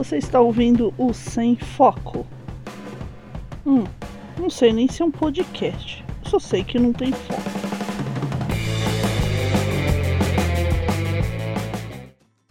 Você está ouvindo o Sem Foco. Hum, não sei nem se é um podcast. Só sei que não tem foco.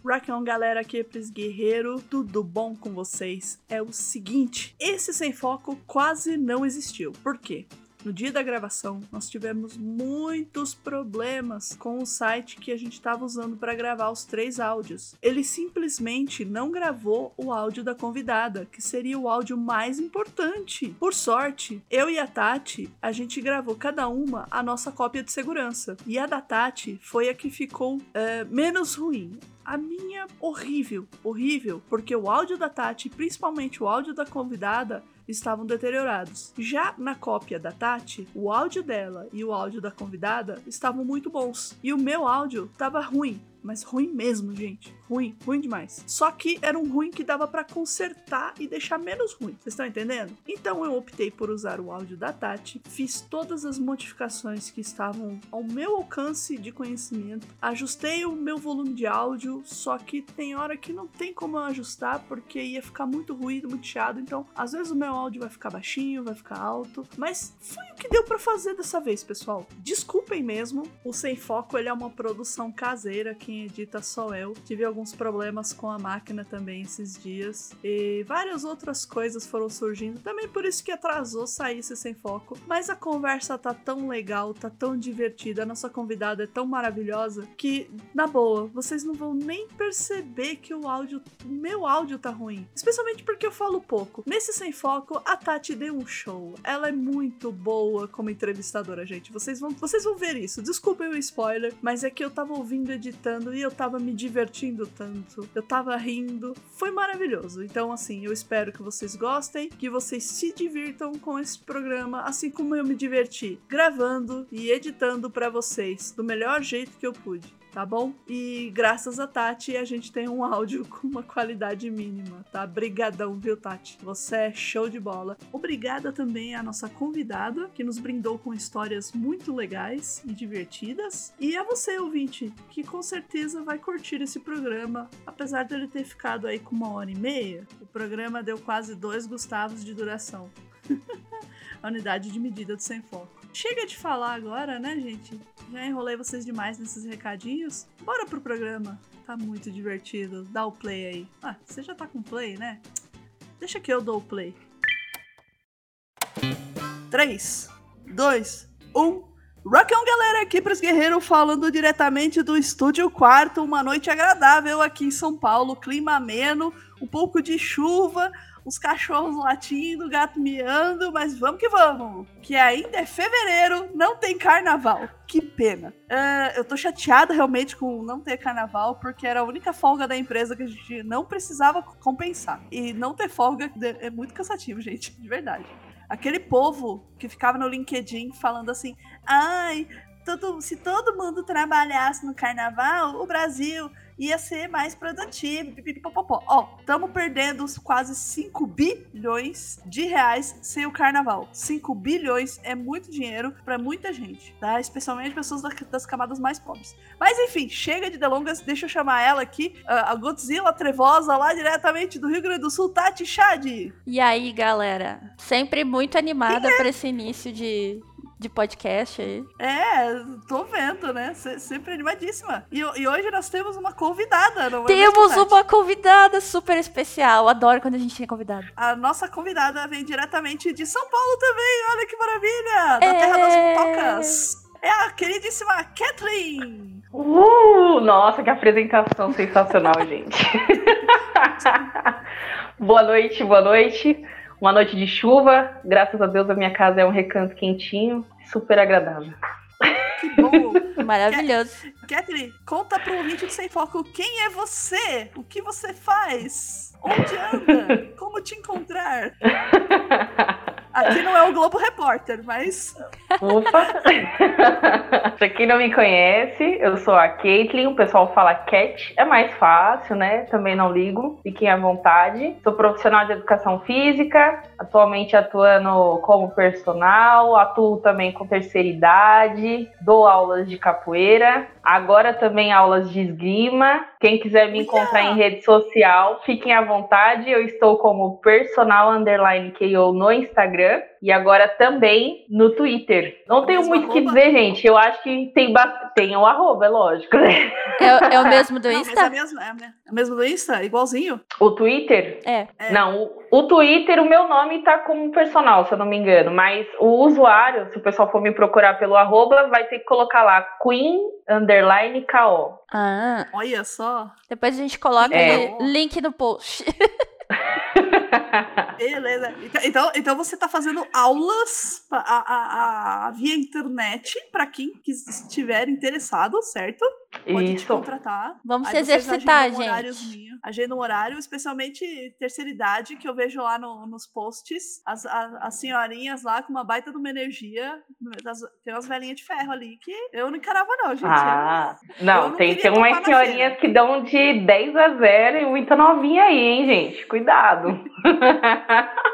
Rockon, galera, aqui é Pris Guerreiro, tudo bom com vocês? É o seguinte, esse Sem Foco quase não existiu. Por quê? No dia da gravação, nós tivemos muitos problemas com o site que a gente estava usando para gravar os três áudios. Ele simplesmente não gravou o áudio da convidada, que seria o áudio mais importante. Por sorte, eu e a Tati, a gente gravou cada uma a nossa cópia de segurança. E a da Tati foi a que ficou uh, menos ruim. A minha, horrível, horrível, porque o áudio da Tati, principalmente o áudio da convidada, estavam deteriorados. Já na cópia da Tati, o áudio dela e o áudio da convidada estavam muito bons. E o meu áudio estava ruim, mas ruim mesmo, gente. Ruim, ruim demais. Só que era um ruim que dava para consertar e deixar menos ruim. Vocês estão entendendo? Então eu optei por usar o áudio da Tati, fiz todas as modificações que estavam ao meu alcance de conhecimento, ajustei o meu volume de áudio, só que tem hora que não tem como eu ajustar porque ia ficar muito ruído, muito chiado. Então, às vezes o meu áudio vai ficar baixinho, vai ficar alto, mas foi o que deu para fazer dessa vez, pessoal. Desculpem mesmo. O Sem Foco ele é uma produção caseira que quem edita sou eu. Tive alguns problemas com a máquina também esses dias. E várias outras coisas foram surgindo. Também por isso que atrasou sair esse sem foco. Mas a conversa tá tão legal, tá tão divertida. A nossa convidada é tão maravilhosa que, na boa, vocês não vão nem perceber que o áudio, meu áudio tá ruim. Especialmente porque eu falo pouco. Nesse sem foco, a Tati deu um show. Ela é muito boa como entrevistadora, gente. Vocês vão, vocês vão ver isso. Desculpem o spoiler, mas é que eu tava ouvindo editando e eu tava me divertindo tanto. Eu tava rindo. Foi maravilhoso. Então, assim, eu espero que vocês gostem, que vocês se divirtam com esse programa, assim como eu me diverti gravando e editando para vocês do melhor jeito que eu pude tá bom? E graças a Tati a gente tem um áudio com uma qualidade mínima, tá? Brigadão, viu, Tati? Você é show de bola. Obrigada também à nossa convidada, que nos brindou com histórias muito legais e divertidas. E a você, ouvinte, que com certeza vai curtir esse programa, apesar dele ter ficado aí com uma hora e meia. O programa deu quase dois Gustavos de duração. a unidade de medida do sem foco. Chega de falar agora, né, gente? Já enrolei vocês demais nesses recadinhos. Bora pro programa. Tá muito divertido. Dá o play aí. Ah, você já tá com play, né? Deixa que eu dou o play. 3, 2, 1. Rock on, galera, aqui para os guerreiros falando diretamente do estúdio quarto. Uma noite agradável aqui em São Paulo, clima ameno, um pouco de chuva, os cachorros latindo, gato miando, mas vamos que vamos. Que ainda é fevereiro, não tem carnaval. Que pena. Uh, eu tô chateada realmente com não ter carnaval, porque era a única folga da empresa que a gente não precisava compensar. E não ter folga é muito cansativo, gente, de verdade. Aquele povo que ficava no LinkedIn falando assim: ai, todo, se todo mundo trabalhasse no carnaval, o Brasil ia ser mais produtivo. Ó, estamos perdendo quase 5 bilhões de reais sem o carnaval. 5 bilhões é muito dinheiro para muita gente, tá? Especialmente pessoas das camadas mais pobres. Mas enfim, chega de delongas, deixa eu chamar ela aqui, a Godzilla trevosa lá diretamente do Rio Grande do Sul, Tati Chad. E aí, galera? Sempre muito animada é? para esse início de, de podcast aí. É, tô vendo, né? Sempre animadíssima. E, e hoje nós temos uma convidada, não é Temos uma convidada super especial. Adoro quando a gente tem convidado. A nossa convidada vem diretamente de São Paulo também. Olha que maravilha! Da é... Terra das Mutocas. É a queridíssima Kathleen! Uh, nossa, que apresentação sensacional, gente. boa noite, boa noite uma noite de chuva. Graças a Deus a minha casa é um recanto quentinho, super agradável. Que bom! Maravilhoso. Catherine, conta pro ouvinte do Sem Foco quem é você? O que você faz? Onde anda? Como te encontrar? Aqui não é o Globo Repórter, mas. Ufa! pra quem não me conhece, eu sou a Caitlyn, o pessoal fala Cat, é mais fácil, né? Também não ligo, fiquem à vontade. Sou profissional de educação física, atualmente atuando como personal, atuo também com terceira idade, dou aulas de capoeira, agora também aulas de esgrima. Quem quiser me encontrar em rede social, fiquem à vontade. Eu estou como personal underline KO no Instagram e agora também no Twitter. Não tenho muito o que dizer, gente. Eu acho que tem, tem o arroba, é lógico, né? É, é o mesmo do Insta? Não, é, mesmo, é, é o mesmo do Insta? Igualzinho? O Twitter? É. é. Não, o, o, Twitter, o meu nome tá como personal, se eu não me engano. Mas o usuário, se o pessoal for me procurar pelo arroba, vai ter que colocar lá Queen underline KO. Ah. Olha só. Depois a gente coloca é. link no post. Beleza. Então, então, então você está fazendo aulas a, a, a, via internet para quem estiver interessado, certo? Pode Isso. te contratar. Vamos se exercitar, gente. Agenda um horário, especialmente terceira idade, que eu vejo lá no, nos posts, as, as, as, senhorinhas lá com uma baita de uma energia. tem umas velhinhas de ferro ali que eu não encarava, não, gente. Ah, eu, não, eu não tem, tem umas senhorinhas que dão de 10 a 0 e muita novinha aí, hein, gente? Cuidado.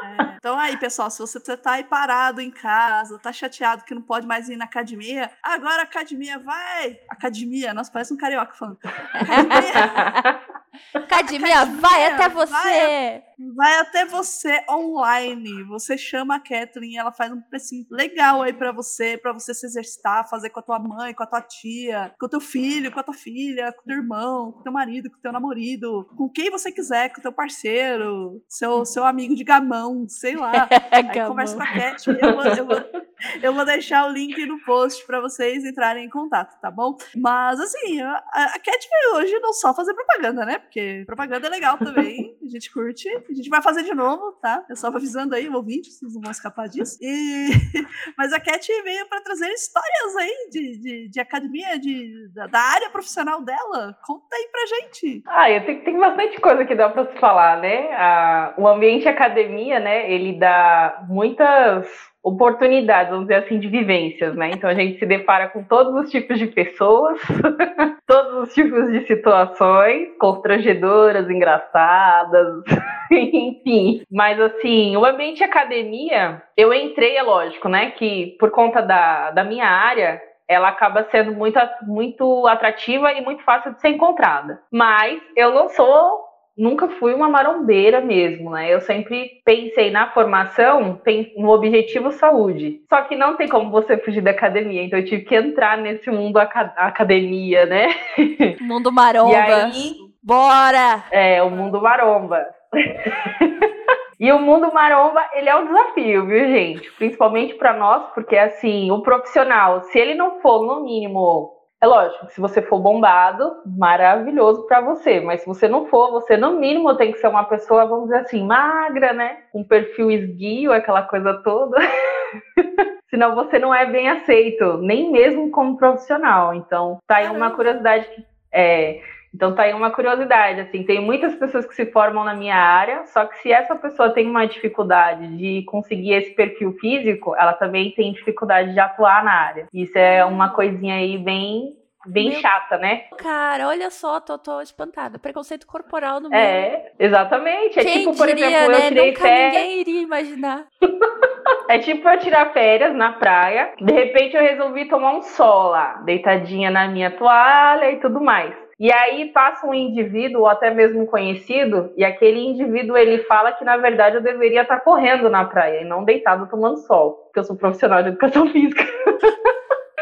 Então aí, pessoal, se você tá aí parado em casa, tá chateado que não pode mais ir na academia, agora a academia vai. Academia, nossa, parece um carioca falando. Academia. Academia, vai até você! Vai, vai, até você online. Você chama a Kathleen e ela faz um precinho legal aí para você, para você se exercitar, fazer com a tua mãe, com a tua tia, com o teu filho, com a tua filha, com o teu irmão, com o teu marido, com o teu namorado, com quem você quiser, com o teu parceiro, seu, seu amigo de gamão, sei lá. aí conversa com a Kathleen. Eu, eu, eu, eu vou deixar o link no post para vocês entrarem em contato, tá bom? Mas assim, a, a Cat veio hoje não só fazer propaganda, né? Porque propaganda é legal também, a gente curte. A gente vai fazer de novo, tá? Eu só avisando aí, ouvintes, vocês não vão escapar disso. E... Mas a Cat veio para trazer histórias aí de, de, de academia, de, da, da, área profissional dela. Conta aí pra gente. Ah, eu tenho, tem bastante coisa que dá para se falar, né? Ah, o ambiente academia, né? Ele dá muitas oportunidades, vamos dizer assim, de vivências, né? Então a gente se depara com todos os tipos de pessoas, todos os tipos de situações, constrangedoras, engraçadas, enfim. Mas assim, o ambiente academia, eu entrei, é lógico, né? Que por conta da, da minha área, ela acaba sendo muito, muito atrativa e muito fácil de ser encontrada. Mas eu não sou nunca fui uma marombeira mesmo, né? Eu sempre pensei na formação no objetivo saúde. Só que não tem como você fugir da academia, então eu tive que entrar nesse mundo academia, né? Mundo maromba. E aí, Bora! É, o mundo maromba. E o mundo maromba, ele é um desafio, viu, gente? Principalmente para nós, porque assim, o profissional, se ele não for no mínimo é lógico, se você for bombado, maravilhoso para você, mas se você não for, você no mínimo tem que ser uma pessoa, vamos dizer assim, magra, né? Com perfil esguio, aquela coisa toda. Senão você não é bem aceito, nem mesmo como profissional. Então, tá aí uma curiosidade que é, então tá aí uma curiosidade, assim, tem muitas pessoas que se formam na minha área, só que se essa pessoa tem uma dificuldade de conseguir esse perfil físico, ela também tem dificuldade de atuar na área. Isso é uma coisinha aí bem bem Meu... chata, né? Cara, olha só, tô, tô espantada. Preconceito corporal no meio. É, exatamente. É Quem tipo, por diria, exemplo, né? eu tirei Nunca férias. ninguém iria imaginar. é tipo eu tirar férias na praia, de repente eu resolvi tomar um sol lá, deitadinha na minha toalha e tudo mais. E aí passa um indivíduo, ou até mesmo um conhecido, e aquele indivíduo ele fala que na verdade eu deveria estar correndo na praia e não deitado tomando sol, porque eu sou profissional de educação física.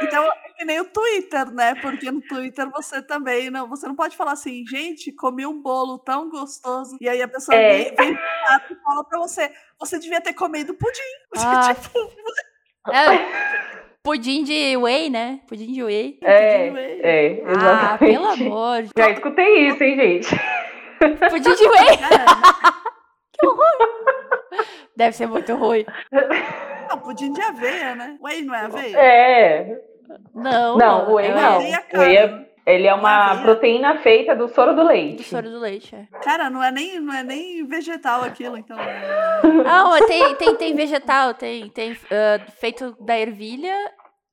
Então, é que nem o Twitter, né? Porque no Twitter você também não, você não pode falar assim, gente, comi um bolo tão gostoso. E aí a pessoa é. vem, vem e fala pra você, você devia ter comido pudim. Ah. tipo... é. Pudim de whey, né? Pudim de whey. É, whey. é, exatamente. Ah, pelo amor. Já escutei isso, hein, gente? Pudim de whey. que horror. Deve ser muito ruim. Não, pudim de aveia, né? Whey não é aveia? É. Não. Não, whey é não. Whey é whey é, Ele é uma Aveia? proteína feita do soro do leite. Do soro do leite, é. Cara, não é nem, não é nem vegetal aquilo, então. Ah, mas tem, tem, tem vegetal, tem, tem ah, feito da ervilha,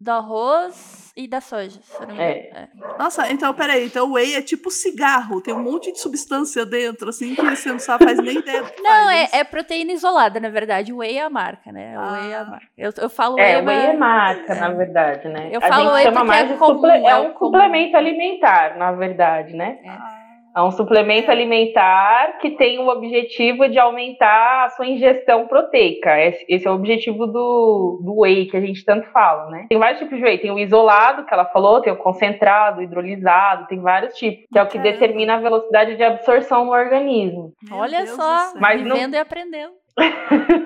do arroz e da soja. se eu não me engano. É. Nossa, então peraí, então o whey é tipo cigarro, tem um monte de substância dentro, assim, que você não sabe, faz nem ideia. Não, é, é proteína isolada, na verdade. O whey é a marca, né? O whey é a Ah. marca. Eu, eu falo É, whey, o whey é marca, na verdade, né? Eu a falo gente whey chama porque mais é de comum, suple- é é um comum. suplemento alimentar, na verdade, né? Ah, É um suplemento alimentar que tem o objetivo de aumentar a sua ingestão proteica. Esse, é o objetivo do, do whey que a gente tanto fala, né? Tem vários tipos de whey. Tem o isolado, que ela falou, tem o concentrado, o hidrolisado, tem vários tipos, que é o que Caramba. determina a velocidade de absorção no organismo. meu Olha Deus só. Mas não- vivendo e aprendendo.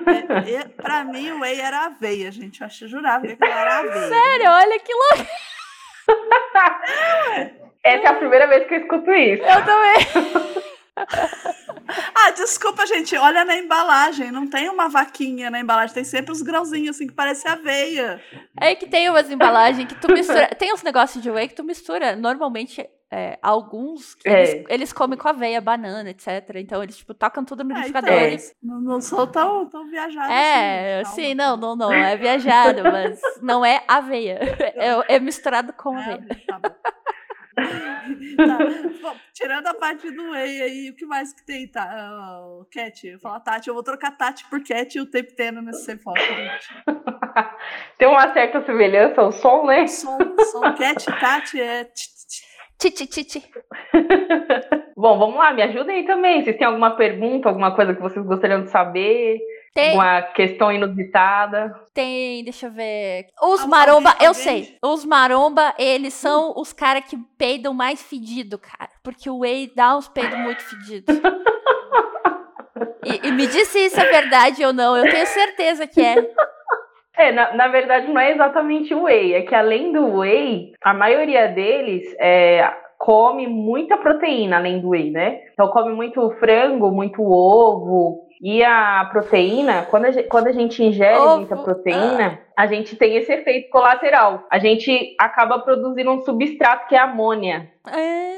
É, é, pra mim, o whey era aveia, gente. Eu acho, jurava que era aveia. Sério, olha que louco. Essa é a primeira vez que eu escuto isso. Eu também. Ah, desculpa, gente. Olha na embalagem. Não tem uma vaquinha na embalagem. Tem sempre os grãozinhos assim que parece aveia. É que tem umas embalagens que tu mistura. Tem uns negócios de whey que tu mistura. Normalmente, é, alguns que É. eles, eles comem com aveia, banana, etc. Então eles, tipo, tocam tudo no É, liquidificador. então, É. e- não, não sou tão, tão viajada É, assim. sim, não, não, não. É viajado, mas não é aveia. É, é misturado com É, aveia. tá bom. Tá. Bom, tirando a parte do whey aí, o que mais que tem, tá? Ah, Cat, eu falo Tati, eu vou trocar Tati por Cat o tempo inteiro nesse gente. Tem uma certa semelhança o som, né? Som, som Cat, Tati é. tch, tch. Titi, titi. Bom, vamos lá, me ajudem aí também. Vocês têm alguma pergunta, alguma coisa que vocês gostariam de saber? Tem, Alguma questão inusitada? tem, deixa eu ver. Os Alguém- maromba, eu alguém- sei. Os maromba, eles são os caras que peidam mais fedido, cara. Porque o whey dá uns peidos muito fedidos. E, e me diz se isso é verdade ou não. Eu tenho certeza que é. É, na, na verdade não é exatamente o whey, é que além do whey, a maioria deles é, come muita proteína além do whey, né? Então come muito frango, muito ovo. E a proteína, quando a gente, quando a gente ingere muita proteína, a gente tem esse efeito colateral. A gente acaba produzindo um substrato que é amônia. É.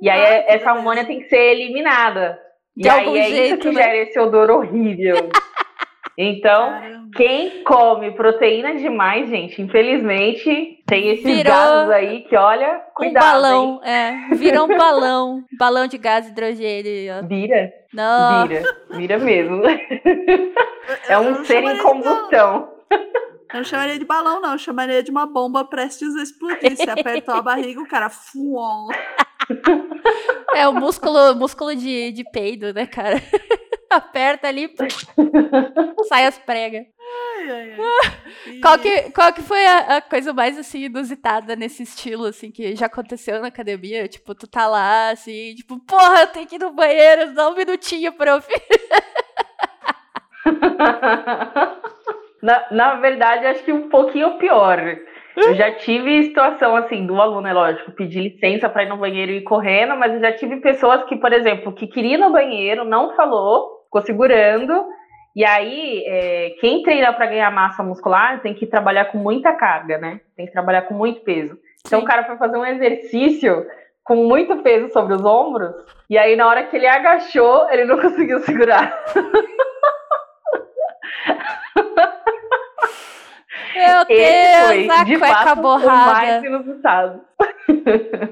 E aí Ah, essa amônia tem que ser eliminada. De e aí é isso que né? gera esse odor horrível. Então, Caramba. quem come proteína demais, gente, infelizmente, tem esses Virou gases aí que, olha, Um cuidado, balão, é. Vira um balão. balão de gás hidrogênio. hein? Vira, Não. vira, vira mesmo. É um ser em combustão. Eu não chamaria de balão, não. Eu chamaria de uma bomba prestes a explodir. Se apertou a barriga, o cara. Fuom. É o músculo, músculo de, de peido, né, cara? Aperta ali, sai as pregas. Ai, ai, ai. Qual que, qual que foi a, a coisa mais, assim, inusitada nesse estilo, assim, que já aconteceu na academia? Tipo, tu tá lá, assim, tipo, porra, eu tenho que ir no banheiro, dá um minutinho, prof. na, na verdade, acho que um pouquinho pior. Eu já tive situação assim do aluno, é lógico, pedir licença para ir no banheiro e ir correndo, mas eu já tive pessoas que, por exemplo, que queria ir no banheiro, não falou, ficou segurando. E aí, é, quem treina para ganhar massa muscular tem que trabalhar com muita carga, né? Tem que trabalhar com muito peso. Então Sim. o cara foi fazer um exercício com muito peso sobre os ombros, e aí na hora que ele agachou, ele não conseguiu segurar. Meu Esse foi, Deus, a de cueca fato, o mais borrada. inusitado.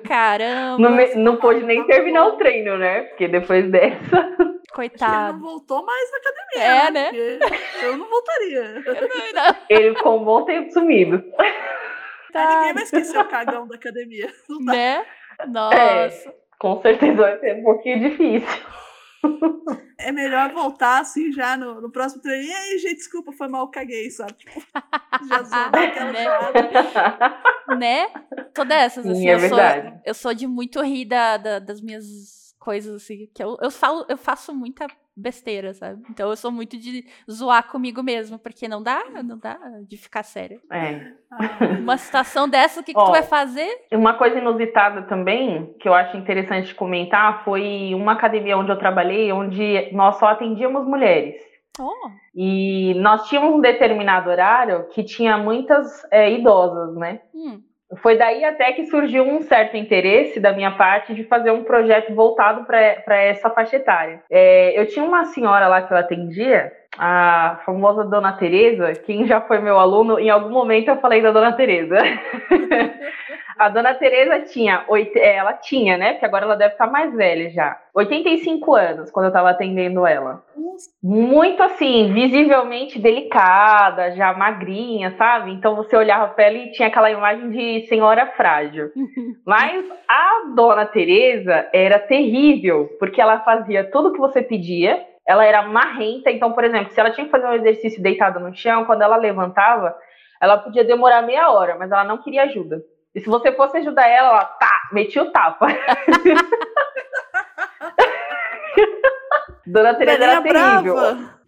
Caramba, Não, me- não pôde nem terminar o treino, né? Porque depois dessa. Que ele não coitado. voltou mais na academia. É, né? Porque Eu não voltaria. Ele ficou um bom tempo sumido. Aí ninguém vai esquecer o cagão da academia. Não dá. Né? Nossa. Com certeza vai ser um pouquinho difícil. É melhor voltar assim já no, no próximo treino. E aí, gente, desculpa, foi mal, caguei, sabe? Tipo, já sou daquela Né? né? Tô dessas, Sim, assim. é eu, sou, verdade. eu sou de muito rir da, da- das minhas coisas, assim. Que eu, eu, falo, eu faço muita besteira, sabe? Então eu sou muito de zoar comigo mesmo, porque não dá, não dá de ficar séria. É. Ah, Uma situação dessa, o que, que Ó. tu vai fazer? Uma coisa inusitada também, que eu acho interessante comentar, foi uma academia onde eu trabalhei, onde nós só atendíamos mulheres. Oh, E nós tínhamos um determinado horário que tinha muitas é, idosas, né? hum, Foi daí até que surgiu um certo interesse da minha parte de fazer um projeto voltado para essa faixa etária. É, eu tinha uma senhora lá que eu atendia, a famosa Dona Teresa, quem já foi meu aluno, em algum momento eu falei da Dona Teresa. a Dona Teresa tinha, é, ela tinha, né? Porque agora ela deve estar mais velha já. 85 anos quando eu estava atendendo ela. Muito assim, visivelmente delicada, já magrinha, sabe? Então você olhava para ela e tinha aquela imagem de senhora frágil. Mas a Dona Teresa era terrível, porque ela fazia tudo que você pedia ela era marrenta, então, por exemplo, se ela tinha que fazer um exercício deitada no chão, quando ela levantava, ela podia demorar meia hora, mas ela não queria ajuda. E se você fosse ajudar ela, ela, tá, metia o tapa. Dona Teresa era terrível.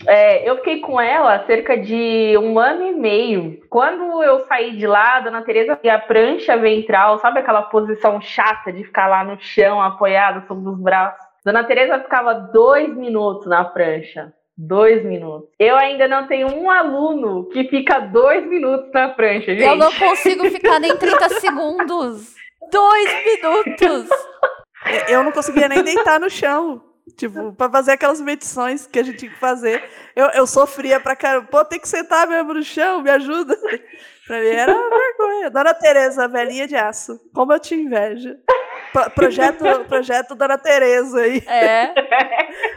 É, eu fiquei com ela cerca de um ano e meio. Quando eu saí de lá, Dona Teresa e a prancha ventral, sabe aquela posição chata de ficar lá no chão, apoiada sobre os braços? Dona Teresa ficava dois minutos na prancha. Dois minutos. Eu ainda não tenho um aluno que fica dois minutos na prancha, gente. Eu não consigo ficar nem 30 segundos. Dois minutos. Eu não conseguia nem deitar no chão. Tipo, pra fazer aquelas medições que a gente tinha que fazer. Eu, eu sofria pra caramba. Pô, tem que sentar mesmo no chão, me ajuda. Pra mim era uma vergonha. Dona Tereza, velhinha de aço. Como eu te invejo. Pro, projeto, projeto Dona Tereza aí. É.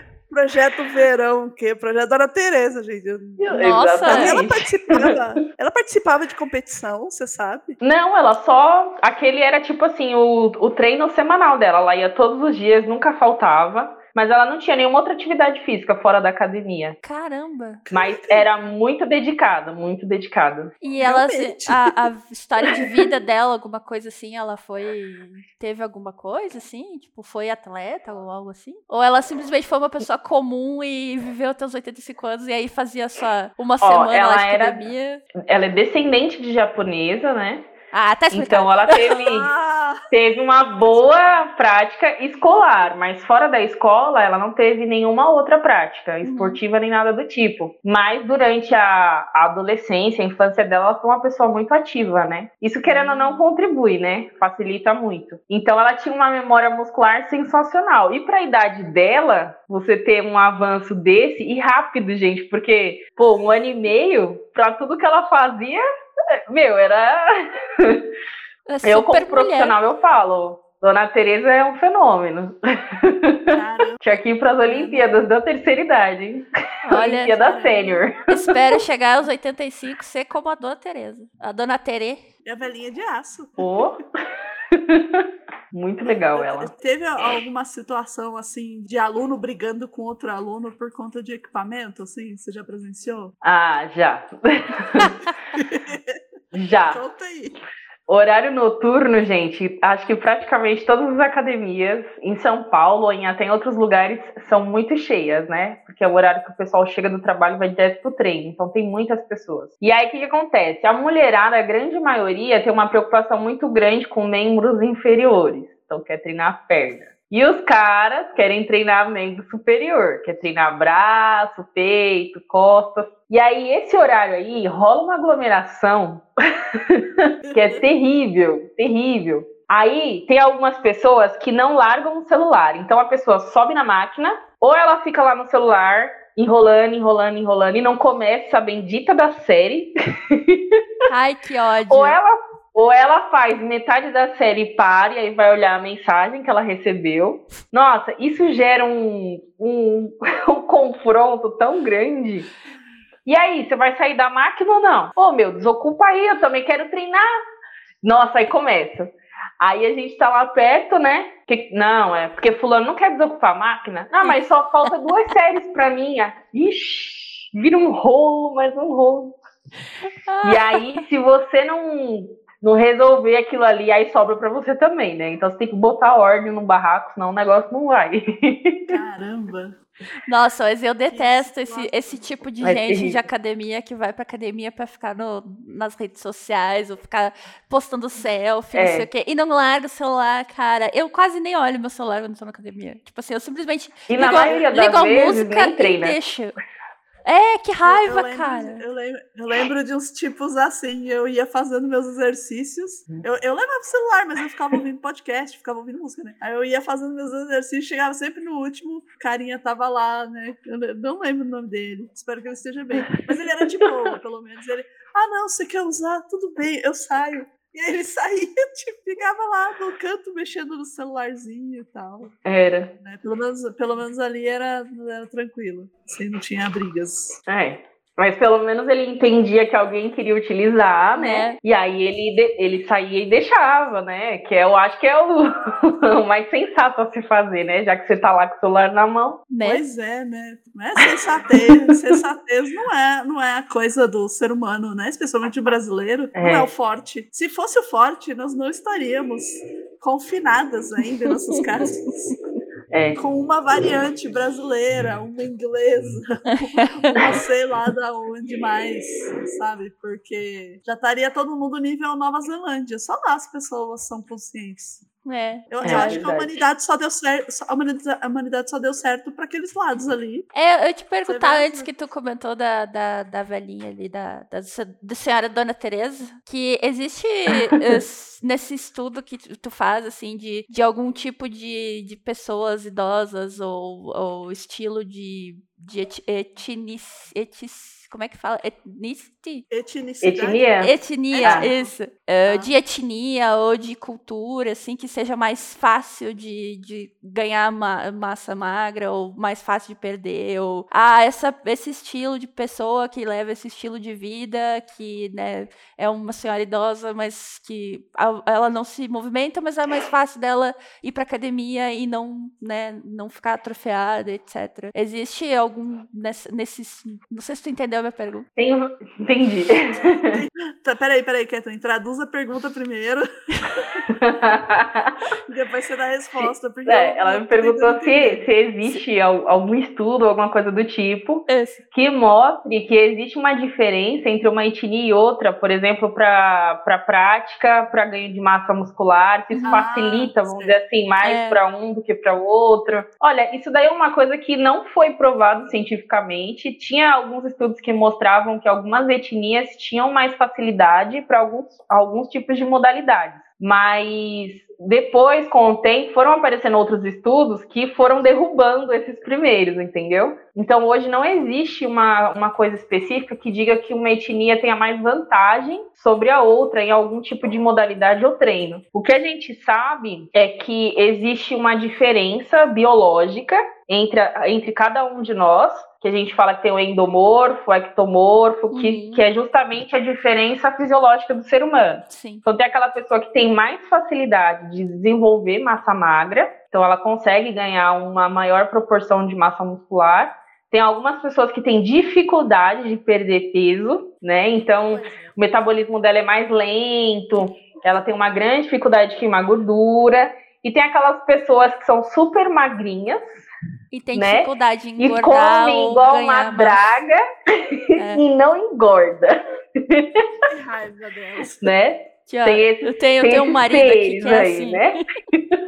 Projeto Verão, o quê? Projeto Dona Tereza, gente. Nossa, ela participava, ela participava de competição, você sabe? Não, ela só. Aquele era tipo assim, o, o treino semanal dela. Ela ia todos os dias, nunca faltava mas ela não tinha nenhuma outra atividade física fora da academia. Caramba! Mas era muito dedicada, muito dedicada. E ela, a, a, história de vida dela, alguma coisa assim, ela foi. Teve alguma coisa assim? Tipo, foi atleta ou algo assim? Ou ela simplesmente foi uma pessoa comum e viveu até os 85 anos e aí fazia só uma Ó, semana ela de academia? Era, ela é descendente de japonesa, né? Ah, tá explicado. Então ela teve, teve uma boa prática escolar, mas fora da escola ela não teve nenhuma outra prática uhum. esportiva uhum. nem nada do tipo. Mas durante a, a, adolescência, a infância dela, ela foi uma pessoa muito ativa, né? Isso querendo ou não contribui, né? Facilita muito. Então ela tinha uma memória muscular sensacional. E para a idade dela, você ter um avanço desse e rápido, gente, porque pô, um ano e meio para tudo que ela fazia meu, era. É eu, como profissional, eu falo. Dona Tereza é um fenômeno. Tinha que ir para as Olimpíadas da terceira idade, hein? Olha, Olimpíada Sênior. Espero chegar aos 85 ser como a Dona Tereza. A Dona Terê. E a velhinha de aço. Oh. Muito legal ela. Teve alguma situação assim de aluno brigando com outro aluno por conta de equipamento, assim? Você já presenciou? Ah, já. já. Conta aí. Horário noturno, gente, acho que praticamente todas as academias em São Paulo em até em outros lugares são muito cheias, né? Porque é o horário que o pessoal chega do trabalho e vai direto pro treino, então tem muitas pessoas. E aí o que, que acontece? A mulherada, a grande maioria, tem uma preocupação muito grande com membros inferiores, então quer treinar a perna. E os caras querem treinar membro superior, quer treinar braço, peito, costas. E aí, esse horário aí, rola uma aglomeração que é terrível, terrível. Aí, tem algumas pessoas que não largam o celular. Então, a pessoa sobe na máquina, ou ela fica lá no celular, enrolando, enrolando, enrolando, e não começa a bendita da série. Ai, que ódio. Ou ela ou ela faz metade da série para e aí vai olhar a mensagem que ela recebeu. Nossa, isso gera um, um, um confronto tão grande. E aí, você vai sair da máquina ou não? Ô, oh, meu, desocupa aí, eu também quero treinar. Nossa, aí começa. Aí a gente tá lá perto, né? Que, não, é porque fulano não quer desocupar a máquina. Não, mas só falta duas séries pra mim. Ixi, vira um rolo, mais um rolo. E aí, se você não não resolver aquilo ali, aí sobra para você também, né? Então você tem que botar ordem no barraco, senão o negócio não vai. Caramba! Nossa, mas eu detesto esse, esse tipo de gente de academia que vai pra academia pra ficar no, nas redes sociais ou ficar postando selfie, é. não sei o quê. E não larga o celular, cara. Eu quase nem olho meu celular quando estou na academia. Tipo assim, eu simplesmente e ligo, na maioria das ligo vezes, a música e deixo. É, que raiva, eu, eu cara. De, eu, lembro, eu lembro de uns tipos assim, eu ia fazendo meus exercícios. Eu, eu levava o celular, mas eu ficava ouvindo podcast, ficava ouvindo música, né? Aí eu ia fazendo meus exercícios, chegava sempre no último, o carinha tava lá, né? Eu não lembro o nome dele. Espero que ele esteja bem. Mas ele era de boa, pelo menos. Ele, ah, não, você quer usar? Tudo bem, eu saio. E aí ele saía, tipo, ficava lá no canto mexendo no celularzinho e tal. Era. Né? Pelo, menos, pelo menos ali era, era tranquilo. Assim, não tinha brigas. É. Mas pelo menos ele entendia que alguém queria utilizar, né? É. E aí ele, ele saía e deixava, né? Que eu acho que é o, o, mais sensato a se fazer, né? Já que você tá lá com o celular na mão. Né? Pois é, né? Não é sensatez. sensatez não é, não é a coisa do ser humano, né? Especialmente o brasileiro. É. Não é o forte. Se fosse o forte, nós não estaríamos confinadas ainda em nossos casos. É. Com uma variante brasileira, uma inglesa, uma sei lá da onde mais, sabe? Porque já estaria todo mundo nível Nova Zelândia. Só lá as pessoas são conscientes. É. Eu, é, eu acho que a humanidade só deu certo. A humanidade, a humanidade só deu certo para aqueles lados ali. É, eu te perguntar antes que tu comentou da, da, da velhinha ali, da, da, da senhora Dona Teresa, que existe nesse estudo que tu, tu faz, assim, de, de algum tipo de, de pessoas idosas ou, ou estilo de, de et, etnic, etis, como é que fala? Ethnicity? Etnicidade. Etnia. Etnia, ah. isso. Uh, de etnia ou de cultura, assim, que seja mais fácil de, de ganhar ma massa magra ou mais fácil de perder. Ou, ah, essa, esse estilo de pessoa que leva esse estilo de vida, que né, é uma senhora idosa, mas que a, ela não se movimenta, mas é mais fácil dela ir pra academia e não, né, não ficar atrofiada, etc. Existe algum nesses. Não sei se tu entendeu minha pergunta? Tenho... Entendi. tá, peraí, peraí, Ketlin. Traduz a pergunta primeiro. Depois você dá a resposta. Porque é, ela me perguntou se, se existe algum estudo, alguma coisa do tipo, Esse. que mostre que existe uma diferença entre uma etnia e outra, por exemplo, para pra prática, para ganho de massa muscular, se isso ah, facilita, vamos sim. dizer assim, mais é. para um do que para o outro. Olha, isso daí é uma coisa que não foi provado cientificamente. Tinha alguns estudos que mostravam que algumas etnias tinham mais facilidade para alguns, alguns tipos de modalidades. Mas depois, com o tempo, foram aparecendo outros estudos que foram derrubando esses primeiros, entendeu? Então, hoje não existe uma, uma coisa específica que diga que uma etnia tenha mais vantagem sobre a outra em algum tipo de modalidade ou treino. O que a gente sabe é que existe uma diferença biológica entre, entre cada um de nós que a gente fala que tem o endomorfo, o ectomorfo, uhum. que, que é justamente a diferença fisiológica do ser humano. Sim. Então tem aquela pessoa que tem mais facilidade de desenvolver massa magra, então ela consegue ganhar uma maior proporção de massa muscular. Tem algumas pessoas que têm dificuldade de perder peso, né? Então é. o metabolismo dela é mais lento, ela tem uma grande dificuldade de queimar gordura. E tem aquelas pessoas que são super magrinhas, e tem né? dificuldade em engordar. E come igual uma draga é. e não engorda. Que raiva delas. Né? Tia, tem esse, eu tenho, tem eu tenho um marido aqui que é aí, assim. Né?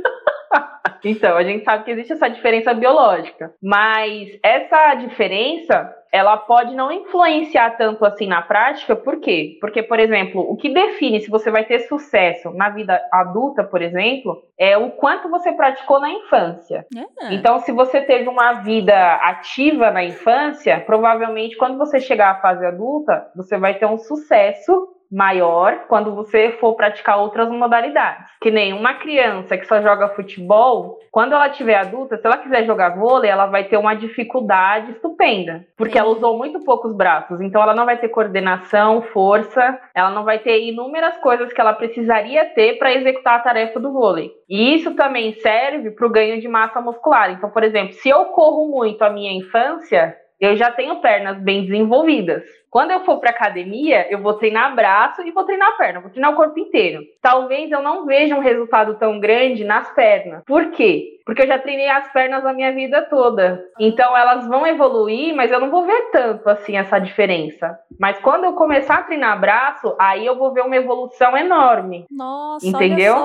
então, a gente sabe que existe essa diferença biológica. Mas essa diferença ela pode não influenciar tanto assim na prática, por quê? Porque, por exemplo, o que define se você vai ter sucesso na vida adulta, por exemplo, é o quanto você praticou na infância. É. Então, se você teve uma vida ativa na infância, provavelmente quando você chegar à fase adulta, você vai ter um sucesso maior quando você for praticar outras modalidades. Que nem uma criança que só joga futebol, quando ela tiver adulta, se ela quiser jogar vôlei, ela vai ter uma dificuldade estupenda, porque ela usou muito poucos braços, então ela não vai ter coordenação, força, ela não vai ter inúmeras coisas que ela precisaria ter para executar a tarefa do vôlei. E isso também serve para o ganho de massa muscular. Então, por exemplo, se eu corro muito a minha infância, eu já tenho pernas bem desenvolvidas. Quando eu for para academia, eu vou treinar braço e vou treinar perna, vou treinar o corpo inteiro. Talvez eu não veja um resultado tão grande nas pernas. Por quê? Porque eu já treinei as pernas a minha vida toda. Então elas vão evoluir, mas eu não vou ver tanto assim essa diferença. Mas quando eu começar a treinar braço, aí eu vou ver uma evolução enorme. Nossa, entendeu?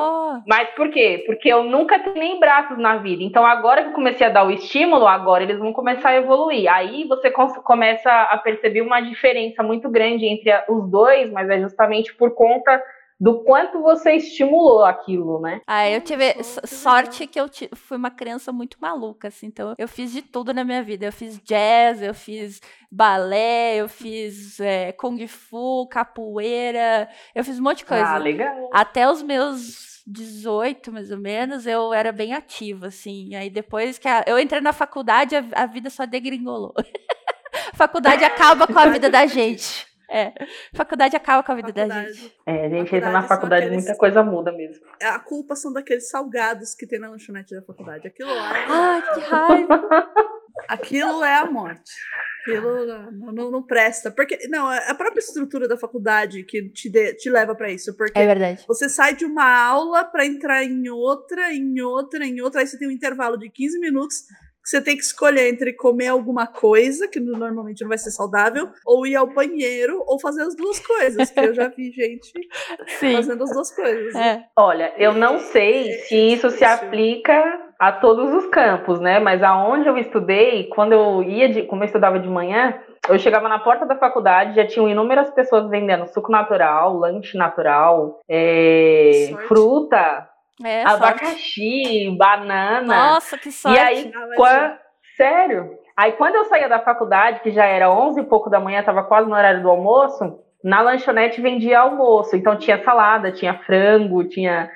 Mas por quê? Porque eu nunca treinei braços na vida. Então agora que eu comecei a dar o estímulo, agora eles vão começar a evoluir. Aí você começa a perceber uma diferença diferença muito grande entre os dois, mas é justamente por conta do quanto você estimulou aquilo, né? Ah, eu tive sorte que eu fui uma criança muito maluca, assim, então eu fiz de tudo na minha vida. Eu fiz jazz, eu fiz balé, eu fiz é, kung fu, capoeira, eu fiz um monte de coisa. Ah, legal. Até os meus 18, mais ou menos, eu era bem ativa, assim. Aí depois que a, eu entrei na faculdade, a, a vida só degringolou. Faculdade acaba com a vida da gente. É, faculdade acaba com a vida faculdade. da gente. É, a gente entra na faculdade aqueles... muita coisa muda mesmo. É, a culpa são daqueles salgados que tem na lanchonete da faculdade. Aquilo lá é... Ai, que raiva! Aquilo é a morte. Aquilo não, não, não, presta. Porque, não, é a própria estrutura da faculdade que te, de, te leva para isso. Porque é verdade. você sai de uma aula para entrar em outra, em outra, em outra, aí você tem um intervalo de 15 minutos você tem que escolher entre comer alguma coisa, que normalmente não vai ser saudável, ou ir ao banheiro, ou fazer as duas coisas, que eu já vi gente Sim. fazendo as duas coisas. É. Olha, eu não sei é, se isso se aplica a todos os campos, né? Mas aonde eu estudei, quando eu ia, de, como eu estudava de manhã, eu chegava na porta da faculdade, já tinham inúmeras pessoas vendendo suco natural, lanche natural, é, fruta, é, abacaxi, sorte. banana. Nossa, que sorte. E aí, quando... sério? Aí quando eu saía da faculdade, que já era 11 e pouco da manhã, estava quase no horário do almoço, na lanchonete vendia almoço. Então tinha salada, tinha frango, tinha.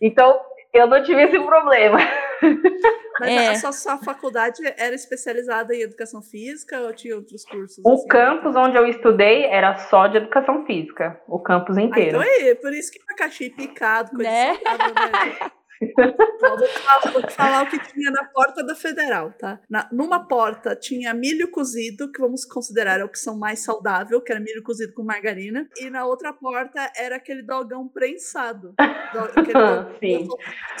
Então eu não tive esse problema. Mas é. a sua, sua, faculdade era especializada em educação física ou tinha outros cursos? O assim, campus onde eu estudei era só de educação física, o campus inteiro. Ah, então é, por isso que abacaxi picado, coisa né? saudável, né? vou, falar, o que tinha na porta da Federal, tá? Na, numa porta tinha milho cozido, que vamos considerar a opção mais saudável, que era milho cozido com margarina, e na outra porta era aquele dogão prensado. Do, aquele dogão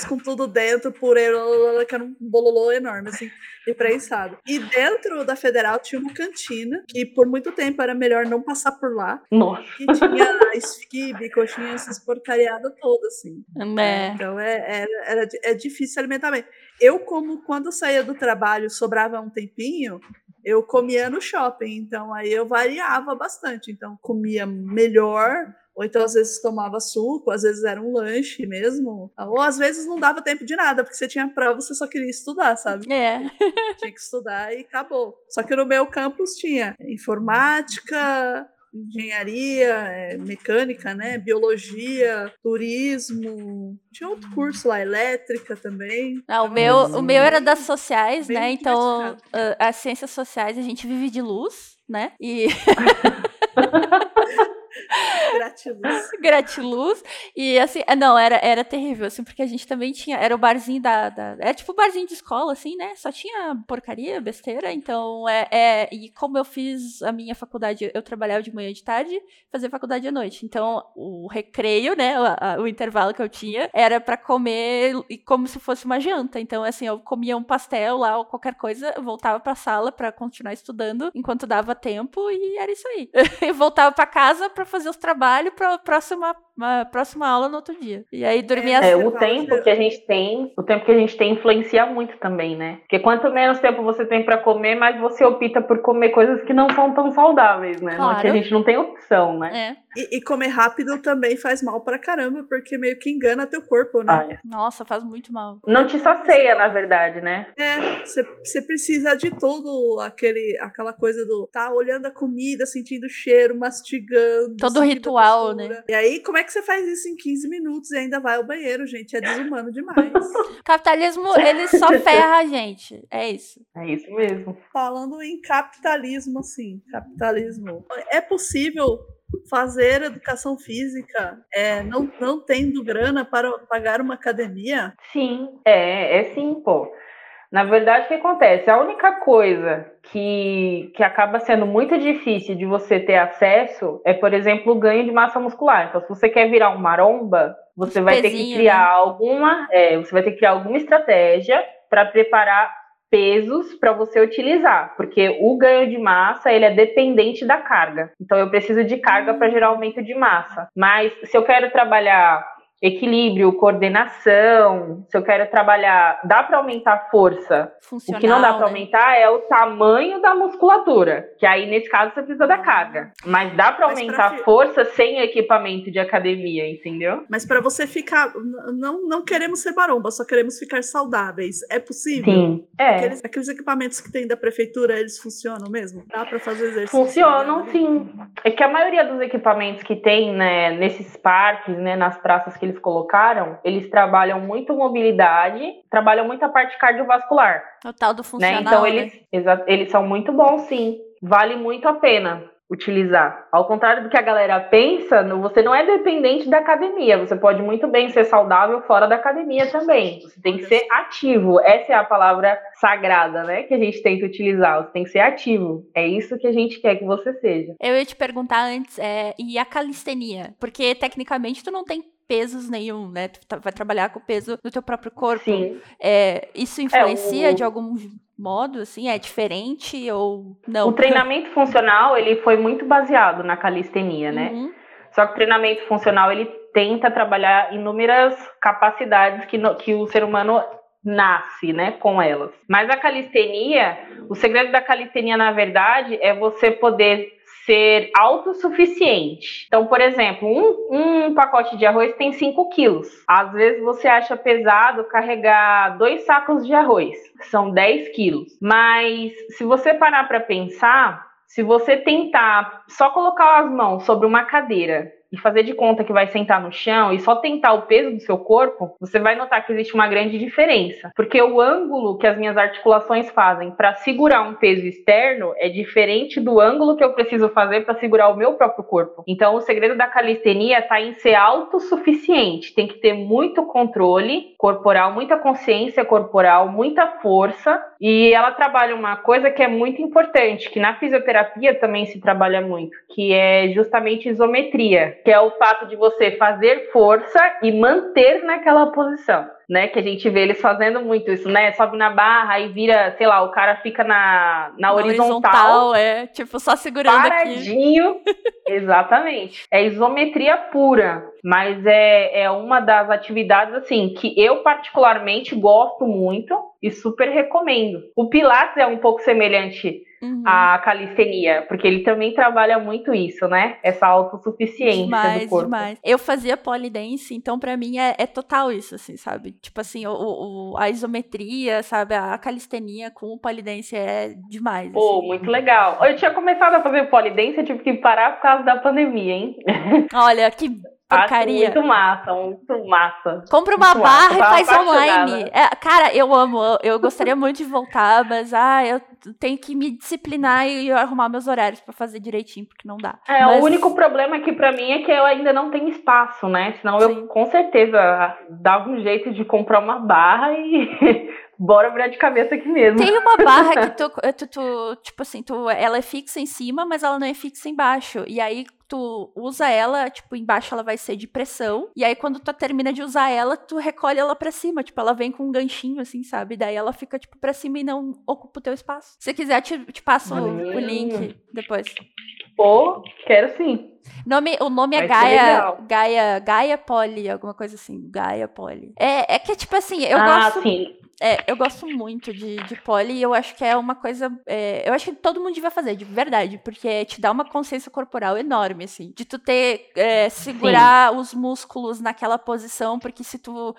com tudo dentro, purê, que era um bololô enorme, assim, e prensado. E dentro da Federal tinha uma cantina, que por muito tempo era melhor não passar por lá. Nossa. Que tinha esquibe, coxinha, essas porcariadas todas, assim. É. Então é, era, era, é difícil alimentar bem. Eu, como quando saía do trabalho sobrava um tempinho, eu comia no shopping, então aí eu variava bastante. Então comia melhor, ou então às vezes tomava suco, às vezes era um lanche mesmo, ou às vezes não dava tempo de nada, porque você tinha prova, você só queria estudar, sabe? É. tinha que estudar e acabou. Só que no meu campus tinha informática, engenharia, é, mecânica, né? Biologia, turismo. Tinha outro curso lá, elétrica também. Não, o meu, o meu era das sociais, né? Então, as ciências sociais a gente vive de luz, né? E. Gratiluz. Gratiluz. E assim, é, não, era, era terrível, assim, porque a gente também tinha. Era o barzinho da. da era tipo barzinho de escola, assim, né? Só tinha porcaria, besteira. Então, é, é. E como eu fiz a minha faculdade, eu trabalhava de manhã e de tarde, fazia faculdade à noite. Então, o recreio, né? O, a, o intervalo que eu tinha era para comer como se fosse uma janta. Então, assim, eu comia um pastel lá ou qualquer coisa, voltava pra sala para continuar estudando enquanto dava tempo e era isso aí. eu voltava para casa para fazer os trabalhos para próxima uma próxima aula no outro dia. E aí dormia é, o tempo que a gente tem, o tempo que a gente tem influencia muito também, né? Porque quanto menos tempo você tem para comer, mais você opta por comer coisas que não são tão saudáveis, né? Claro. Não, que a gente não tem opção, né? É. E, e, comer rápido também faz mal pra caramba, porque meio que engana teu corpo, né? Ah, é. Nossa, faz muito mal. Não te sacia, na verdade, né? É, você precisa de todo aquele, aquela coisa do tá olhando a comida, sentindo o cheiro, mastigando. Todo ritual, né? E aí, como é que você faz isso em 15 minutos e ainda vai ao banheiro, gente? É desumano demais. capitalismo, ele só ferra a gente. É isso. É isso mesmo. Falando em capitalismo, assim, capitalismo. É possível fazer educação física é, não, não tendo grana para pagar uma academia? Sim, é, é sim, pô. Na verdade, o que acontece? A única coisa que, que acaba sendo muito difícil de você ter acesso é, por exemplo, o ganho de massa muscular. Então, se você quer virar um maromba, você vai ter que criar né? alguma, é, você vai ter que criar alguma estratégia para preparar pesos para você utilizar, porque o ganho de massa ele é dependente da carga. Então eu preciso de carga para gerar aumento de massa. Mas se eu quero trabalhar equilíbrio, coordenação, se eu quero trabalhar, dá para aumentar a força. Funcional, o que não dá para né? aumentar é o tamanho da musculatura, que aí nesse caso você precisa da carga. Mas dá para aumentar a força sem equipamento de academia, entendeu? Mas para você ficar, não, não queremos ser baromba, só queremos ficar saudáveis. É possível? Sim. É. Aqueles, aqueles equipamentos que tem da prefeitura, eles funcionam mesmo? Dá para fazer exercício? Funcionam, sim. É que a maioria dos equipamentos que tem, né, nesses parques, né, nas praças que eles colocaram, eles trabalham muito mobilidade, trabalham muito a parte cardiovascular. O tal do né? funcional, né? Então eles, né? eles são muito bons, sim. Vale muito a pena utilizar. Ao contrário do que a galera pensa, você não é dependente da academia. Você pode muito bem ser saudável fora da academia também. Você tem que ser ativo. Essa é a palavra sagrada, né? Que a gente tenta utilizar. Você tem que ser ativo. É isso que a gente quer que você seja. Eu ia te perguntar antes, é, e a calistenia? Porque tecnicamente tu não tem pesos nenhum, né? Tu tá, vai trabalhar com o peso do teu próprio corpo. Sim. É, isso influencia é, o... de algum modo, assim? É diferente ou não? O treinamento funcional, ele foi muito baseado na calistenia, né? Uhum. Só que o treinamento funcional, ele tenta trabalhar inúmeras capacidades que, no, que o ser humano nasce, né, com elas. Mas a calistenia, o segredo da calistenia, na verdade, é você poder ser autossuficiente. Então, por exemplo, um, um pacote de arroz tem 5 quilos. Às vezes você acha pesado carregar dois sacos de arroz, são 10 quilos. Mas se você parar para pensar, se você tentar só colocar as mãos sobre uma cadeira e fazer de conta que vai sentar no chão e só tentar o peso do seu corpo, você vai notar que existe uma grande diferença. Porque o ângulo que as minhas articulações fazem para segurar um peso externo é diferente do ângulo que eu preciso fazer para segurar o meu próprio corpo. Então, o segredo da calistenia está em ser autossuficiente. Tem que ter muito controle corporal, muita consciência corporal, muita força. E ela trabalha uma coisa que é muito importante, que na fisioterapia também se trabalha muito, que é justamente isometria que é o fato de você fazer força e manter naquela posição, né? Que a gente vê eles fazendo muito isso, né? Sobe na barra e vira, sei lá, o cara fica na, na, na horizontal, horizontal. é, tipo, só segurando paradinho. aqui. Exatamente. É isometria pura, mas é, é uma das atividades, assim, que eu particularmente gosto muito e super recomendo. O Pilates é um pouco semelhante uhum. à calistenia, porque ele também trabalha muito isso, né? Essa autossuficiência demais, do corpo. Demais. Eu fazia polidense, então para mim é, é, total isso, assim, sabe? Tipo assim, o, o, a isometria, sabe? A calistenia com o polidense é demais. Pô, assim. muito legal. Eu tinha começado a fazer polidense, eu tive que parar por causa da pandemia, hein? Olha, que porcaria. Acho muito massa, muito massa. Compra uma muito barra e faz online. É, cara, eu amo. Eu gostaria muito de voltar, mas ah, eu tenho que me disciplinar e arrumar meus horários para fazer direitinho, porque não dá. É, mas... o único problema aqui para mim é que eu ainda não tenho espaço, né? Senão Sim. eu com certeza dava um jeito de comprar uma barra e bora virar de cabeça aqui mesmo. Tem uma barra que tu, tu, tu, tipo assim, tu, ela é fixa em cima, mas ela não é fixa embaixo. E aí tu usa ela, tipo, embaixo ela vai ser de pressão. E aí quando tu termina de usar ela, tu recolhe ela pra cima. Tipo, ela vem com um ganchinho, assim, sabe? Daí ela fica, tipo, pra cima e não ocupa o teu espaço. Se quiser, te, te passo o, o link depois. Pô, quero sim. Nome, o nome é Gaia, Gaia, Gaia Poli, alguma coisa assim. Gaia Poli. É, é que, tipo assim, eu ah, gosto. Sim. É, eu gosto muito de, de poli e eu acho que é uma coisa. É, eu acho que todo mundo devia fazer, de verdade, porque te dá uma consciência corporal enorme, assim. De tu ter. É, segurar Sim. os músculos naquela posição, porque se tu.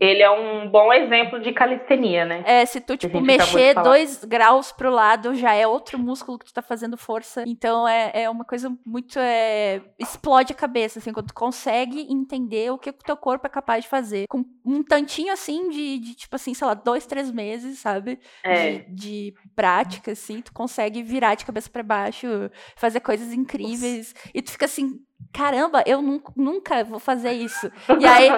Ele é um bom exemplo de calistenia, né? É, se tu, tipo, mexer dois graus pro lado, já é outro músculo que tu tá fazendo força. Então é, é uma coisa muito. É, explode a cabeça, assim, quando tu consegue entender o que o teu corpo é capaz de fazer. Com um tantinho assim de, de tipo assim, sei lá, dois, três meses, sabe? É. De, de, prática, assim, tu consegue virar de cabeça para baixo, fazer coisas incríveis. Nossa. E tu fica assim, caramba, eu nunca, nunca vou fazer isso. E aí,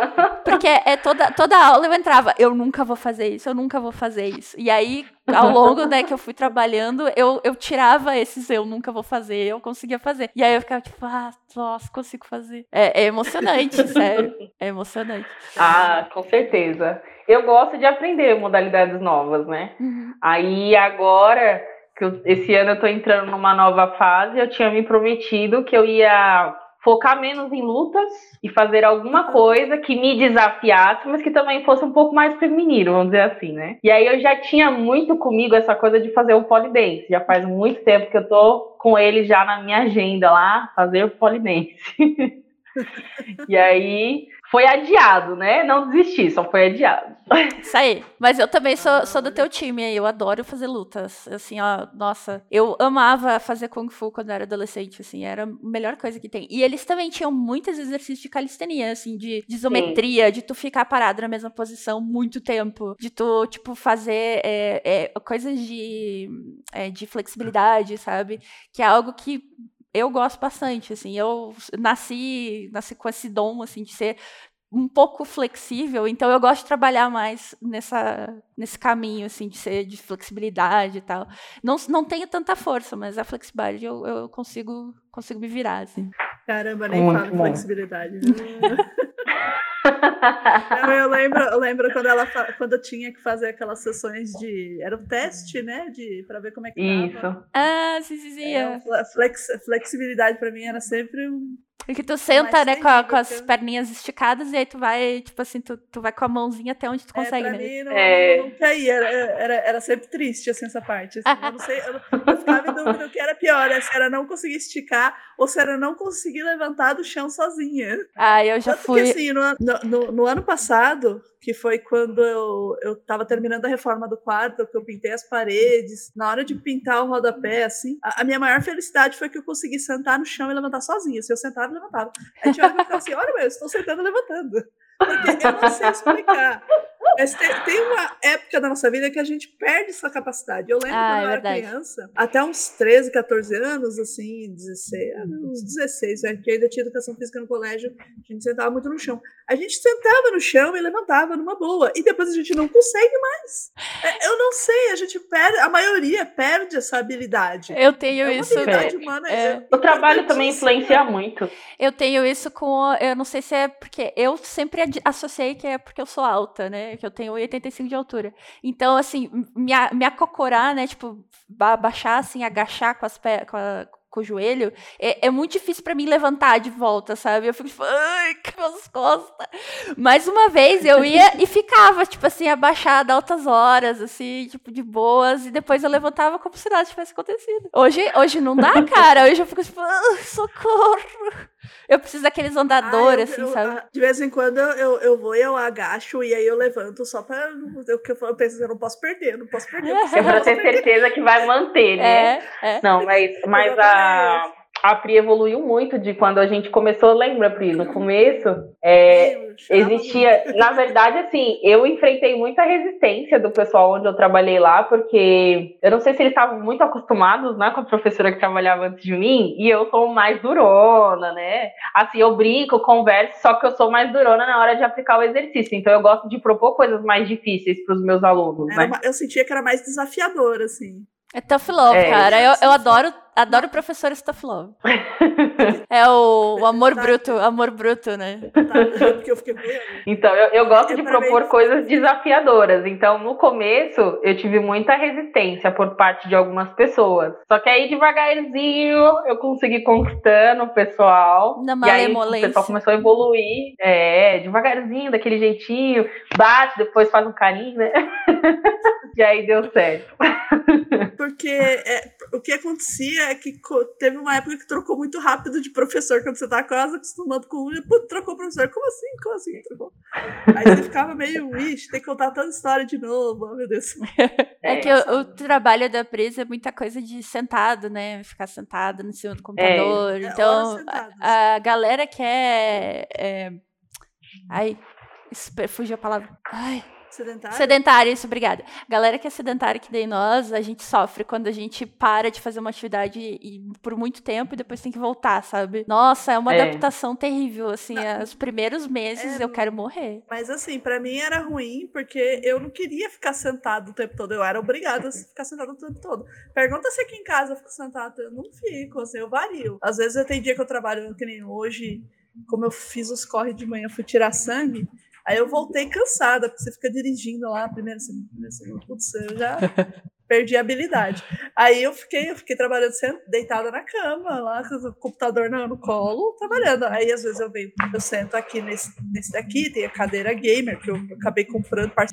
porque é toda, toda aula eu entrava, eu nunca vou fazer isso, eu nunca vou fazer isso. E aí, ao longo, né, que eu fui trabalhando, eu, eu tirava esses eu nunca vou fazer, eu conseguia fazer. E aí eu ficava tipo, ah, nossa, consigo fazer. É, é emocionante, sério. É emocionante. Ah, com certeza. Eu gosto de aprender modalidades novas, né? Uhum. Aí agora que eu, esse ano eu tô entrando numa nova fase, eu tinha me prometido que eu ia focar menos em lutas e fazer alguma coisa que me desafiasse, mas que também fosse um pouco mais feminino, vamos dizer assim, né? E aí eu já tinha muito comigo essa coisa de fazer o polidense. Já faz muito tempo que eu tô com ele já na minha agenda lá, fazer o polidense. e aí foi adiado, né? Não desisti, só foi adiado. Isso aí. Mas eu também sou, sou do teu time, eu adoro fazer lutas. Assim, ó, nossa, eu amava fazer Kung Fu quando eu era adolescente, assim, era a melhor coisa que tem. E eles também tinham muitos exercícios de calistenia, assim, de, de isometria, Sim. de tu ficar parado na mesma posição muito tempo, de tu, tipo, fazer é, é, coisas de, é, de flexibilidade, sabe? Que é algo que eu gosto bastante, assim, eu nasci, nasci com esse dom, assim, de ser um pouco flexível, então eu gosto de trabalhar mais nessa, nesse caminho, assim, de ser de flexibilidade e tal. Não, não tenho tanta força, mas a flexibilidade eu, eu consigo, consigo me virar, assim. Caramba, nem Muito falo bom. flexibilidade. Não, eu lembro, eu lembro quando ela quando eu tinha que fazer aquelas sessões de. Era um teste, né? De, pra ver como é que Isso. Tava. Ah, sim, sim, sim. É, flex, flexibilidade pra mim era sempre um e que tu senta, né, com, a, com, as perninhas esticadas e aí tu vai, tipo assim, tu, tu vai com a mãozinha até onde tu é, consegue, é, né? Mim não, é... não, não caía, era, era, era, sempre triste, assim, essa parte. Assim, eu não sei, eu, eu ficava em dúvida o que era pior, né, se era não conseguir esticar ou se era não conseguir levantar do chão sozinha. Ah, eu já Tanto fui... Que, assim, no, no, no ano passado, que foi quando eu, eu tava terminando a reforma do quarto, que eu pintei as paredes. Na hora de pintar o rodapé, assim, a, a minha maior felicidade foi que eu consegui sentar no chão e levantar sozinha. Se eu sentava, eu levantava. Aí tinha hora que eu ficava assim, olha, meu, eu estou sentando e levantando. Porque eu não sei explicar. Mas tem, tem, uma época da nossa vida que a gente perde essa capacidade. Eu lembro ah, quando é eu era criança, até uns 13, 14 anos, assim, 16, ah, uns 16, né, que ainda tinha educação física no colégio, a gente sentava muito no chão. A gente sentava no chão e levantava numa boa, e depois a gente não consegue mais. É, eu não sei, a gente perde, a maioria perde essa habilidade. Eu tenho é isso. Humana, é. é o trabalho também influencia muito. Eu tenho isso com, eu não sei se é porque eu sempre associei que é porque eu sou alta, né? Que eu tenho 85 de altura. Então, assim, me, me acocorar, né? Tipo, baixar, assim, agachar com as pés. Com, com o joelho, é, é muito difícil para mim levantar de volta, sabe? Eu fico tipo, ai, que minhas costas. Mais uma vez eu ia e ficava, tipo assim, abaixada altas horas, assim, tipo, de boas, e depois eu levantava como se nada tivesse acontecido. Hoje, hoje não dá, cara. Hoje eu fico tipo, ah, socorro. Eu preciso daqueles andadores, ah, assim, eu, sabe? De vez em quando eu, eu vou e eu agacho e aí eu levanto só pra. Eu, eu penso, eu não posso perder, não posso perder. É pra ter certeza que vai manter, né? É, é. Não, mas, mas a a Pri evoluiu muito de quando a gente começou, lembra, Pri? No começo, é, existia. Na verdade, assim, eu enfrentei muita resistência do pessoal onde eu trabalhei lá, porque eu não sei se eles estavam muito acostumados né, com a professora que trabalhava antes de mim, e eu sou mais durona, né? Assim, eu brinco, converso, só que eu sou mais durona na hora de aplicar o exercício. Então, eu gosto de propor coisas mais difíceis para os meus alunos. Né? Uma, eu sentia que era mais desafiador, assim. É tough love, é, cara. Eu, eu adoro, adoro professores tough love. é o, o amor tá. bruto, amor bruto, né? então, eu, eu gosto de propor coisas desafiadoras. Então, no começo, eu tive muita resistência por parte de algumas pessoas. Só que aí, devagarzinho, eu consegui conquistando o pessoal. Na e aí, o pessoal começou a evoluir. É, devagarzinho, daquele jeitinho. Bate, depois faz um carinho, né? e aí deu certo porque é, o que acontecia é que teve uma época que trocou muito rápido de professor, quando você tá quase acostumado com um, e pô, trocou professor. Como assim? Como assim? Trocou? Aí você ficava meio, ixi, tem que contar toda a história de novo, oh, meu Deus. É, que o, o, trabalho da presa é muita coisa de sentado, né? Ficar sentado no cima do computador. É. Então, é, a, a, galera que é. é... Ai, fugiu a palavra. Ai Sedentário? Sedentária, isso, obrigada. Galera que é sedentária, que nem nós, a gente sofre quando a gente para de fazer uma atividade e, por muito tempo e depois tem que voltar, sabe? Nossa, é uma É. adaptação terrível, assim, os primeiros meses É, eu quero morrer. Mas assim, pra mim era ruim porque eu não queria ficar sentado o tempo todo. Eu era obrigada a ficar sentado o tempo todo. Pergunta se aqui em casa eu fico sentada. Eu não fico, assim, eu vario. Às vezes eu tenho dia que eu trabalho, que nem hoje, como eu fiz os corre de manhã, fui tirar sangue. Aí eu voltei cansada, porque você fica dirigindo lá, primeiro, segundo, primeiro, segundo. Putz, eu já perdi a habilidade. Aí eu fiquei, eu fiquei trabalhando deitada na cama, lá com o computador no, no colo, trabalhando. Aí às vezes eu venho, eu sento aqui nesse, nesse daqui, tem a cadeira gamer, que eu acabei comprando, mas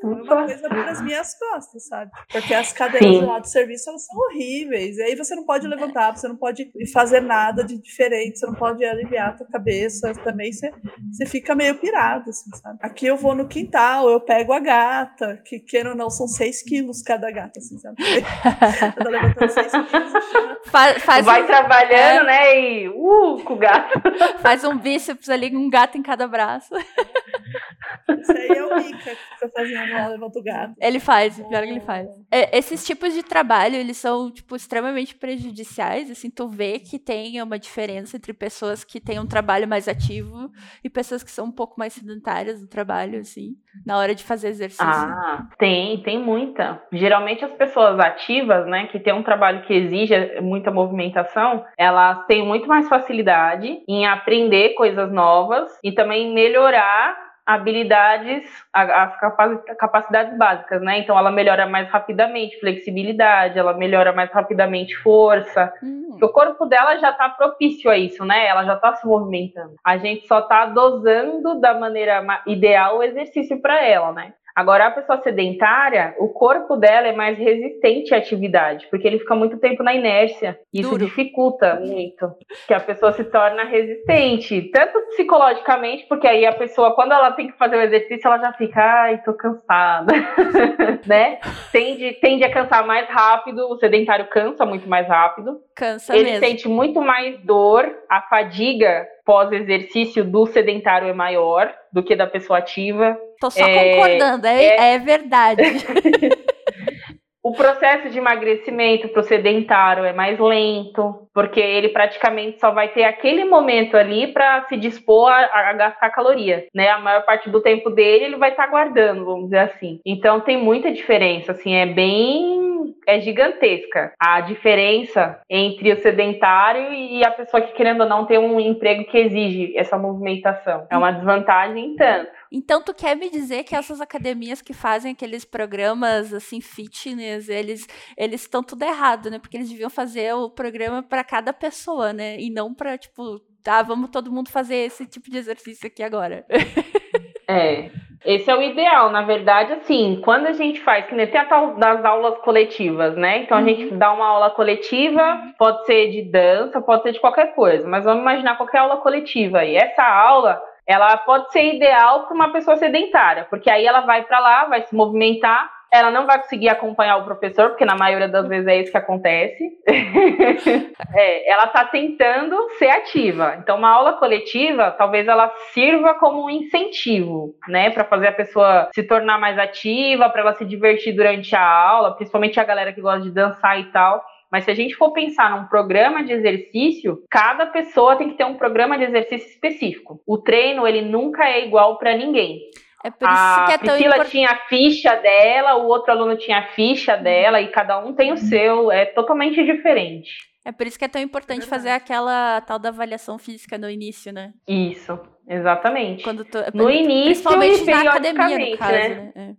foi uma coisa para as minhas costas, sabe? Porque as cadeiras Sim. lá do serviço, elas são horríveis. E aí você não pode levantar, você não pode fazer nada de diferente, você não pode aliviar a tua cabeça também, você, você fica meio pirado, assim, sabe? Aqui eu vou no quintal, eu pego a gata, que queira ou não, são 6 quilos cada gata, assim, sabe? Eu tô levantando 6 quilos e chama- Fa- faz, Vai um, trabalhando, né? E uh, com o gato. faz um bíceps ali, um gato em cada braço. Isso aí é o Mika que fica fazendo lá, levanta o gato. Ele faz, pior que ele faz. É, esses tipos de trabalho, eles são, tipo, extremamente prejudiciais, assim, tu vê que tem uma diferença entre pessoas que têm um trabalho mais ativo e pessoas que são um pouco mais sedentárias no trabalho, assim, na hora de fazer exercício. Ah, tem, tem muita. Geralmente as pessoas ativas, né, que tem um trabalho que exige muita movimentação, elas têm muito mais facilidade em aprender coisas novas e também melhorar habilidades, as capa- capacidades básicas, né? Então ela melhora mais rapidamente flexibilidade, ela melhora mais rapidamente força, Hum, o corpo dela já está propício a isso, né? Ela já está se movimentando. A gente só está dosando da maneira ma- ideal o exercício para ela, né? Agora, a pessoa sedentária, o corpo dela é mais resistente à atividade, porque ele fica muito tempo na inércia. Isso Duro. dificulta muito que a pessoa se torna resistente, tanto psicologicamente, porque aí a pessoa, quando ela tem que fazer o exercício, ela já fica, ai, tô cansada, né? Tende, tende a cansar mais rápido, o sedentário cansa muito mais rápido. cansa Ele mesmo. sente muito mais dor, a fadiga pós-exercício do sedentário é maior do que da pessoa ativa. Tô só É, concordando, é, é verdade. O processo de emagrecimento para o sedentário é mais lento, porque ele praticamente só vai ter aquele momento ali para se dispor a, a gastar caloria, né? A maior parte do tempo dele ele vai estar guardando, vamos dizer assim. Então tem muita diferença, assim, é bem é gigantesca a diferença entre o sedentário e a pessoa que querendo ou não tem um emprego que exige essa movimentação. É uma desvantagem em tanto. Então, tu quer me dizer que essas academias que fazem aqueles programas assim fitness, eles eles estão tudo errado, né? Porque eles deviam fazer o programa para cada pessoa, né? E não para tipo, tá, vamos todo mundo fazer esse tipo de exercício aqui agora. É, esse é o ideal, na verdade, assim, quando a gente faz, que nem tem a tal das aulas coletivas, né? Então a gente dá uma aula coletiva, pode ser de dança, pode ser de qualquer coisa, mas vamos imaginar qualquer aula coletiva. E essa aula, ela pode ser ideal para uma pessoa sedentária, porque aí ela vai para lá, vai se movimentar, ela não vai conseguir acompanhar o professor, porque na maioria das vezes é isso que acontece. É, ela está tentando ser ativa. Então, uma aula coletiva, talvez ela sirva como um incentivo, né, para fazer a pessoa se tornar mais ativa, para ela se divertir durante a aula, principalmente a galera que gosta de dançar e tal. Mas se a gente for pensar num programa de exercício, cada pessoa tem que ter um programa de exercício específico. O treino, ele nunca é igual para ninguém. É por isso A que é tão Priscila importante. tinha a ficha dela, o outro aluno tinha a ficha dela, e cada um tem o seu, é totalmente diferente. É por isso que é tão importante verdade. fazer aquela tal da avaliação física no início, né? Isso, exatamente. Quando tu, No início principalmente e na academia, no caso, né? né?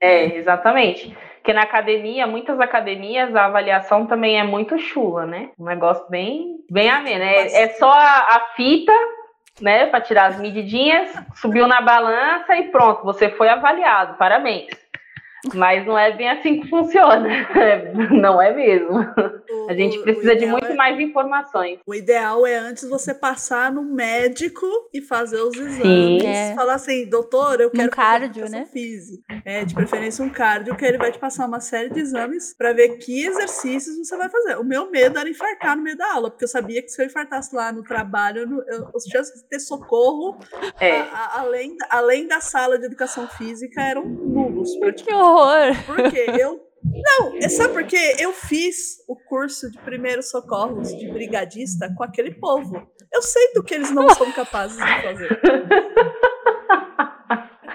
É, exatamente. Porque na academia, muitas academias, a avaliação também é muito chula, né? Um negócio bem, bem ameno. É, é só a, a fita, né, para tirar as medidinhas, subiu na balança e pronto, você foi avaliado. Parabéns. Mas não é bem assim que funciona. Não é mesmo. O- A gente precisa de muito é- mais informações. O ideal é antes você passar no médico e fazer os exames. Sim. É. Falar assim, doutor, eu Um quero cardio, fazer educação né? física. É, de preferência um cardio, que ele vai te passar uma série de exames para ver que exercícios você vai fazer. O meu medo era infartar no meio da aula, porque eu sabia que se eu infartasse lá no trabalho, eu eu- as chances de ter socorro, É. a- a- além, além da sala de educação física, eram nulos. Que praticamente. Horror. Porque eu. Não, é só porque eu fiz o curso de primeiros socorros de brigadista com aquele povo. Eu sei do que eles não são capazes de fazer.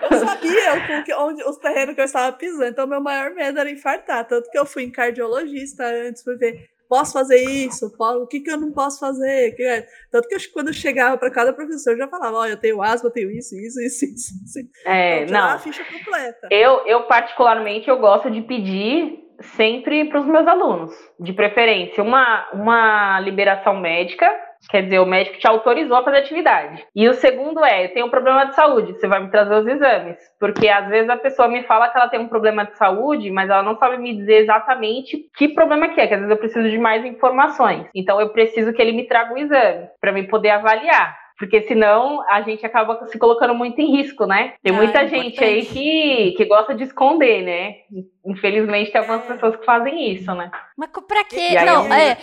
Eu sabia que- onde, os terrenos que eu estava pisando, então meu maior medo era infartar. Tanto que eu fui em cardiologista antes para ver. Posso fazer isso? O que, que eu não posso fazer? É- Tanto que eu- quando eu chegava para cada professor, eu já falava: Olha, eu tenho asma, eu tenho isso, isso, isso, isso. isso. É, Então, não. a ficha completa. Eu, eu, particularmente, eu gosto de pedir sempre para os meus alunos, de preferência, uma, uma liberação médica, quer dizer, o médico te autorizou a fazer atividade. E o segundo é, eu tenho um problema de saúde, você vai me trazer os exames. Porque às vezes a pessoa me fala que ela tem um problema de saúde, mas ela não sabe me dizer exatamente que problema que é, que às vezes eu preciso de mais informações. Então eu preciso que ele me traga o exame, para mim poder avaliar. Porque senão a gente acaba se colocando muito em risco, né? Tem Ah, muita é gente aí que, que gosta de esconder, né? Infelizmente tem algumas É. pessoas que fazem isso, né? Mas pra quê? Não, eu- é.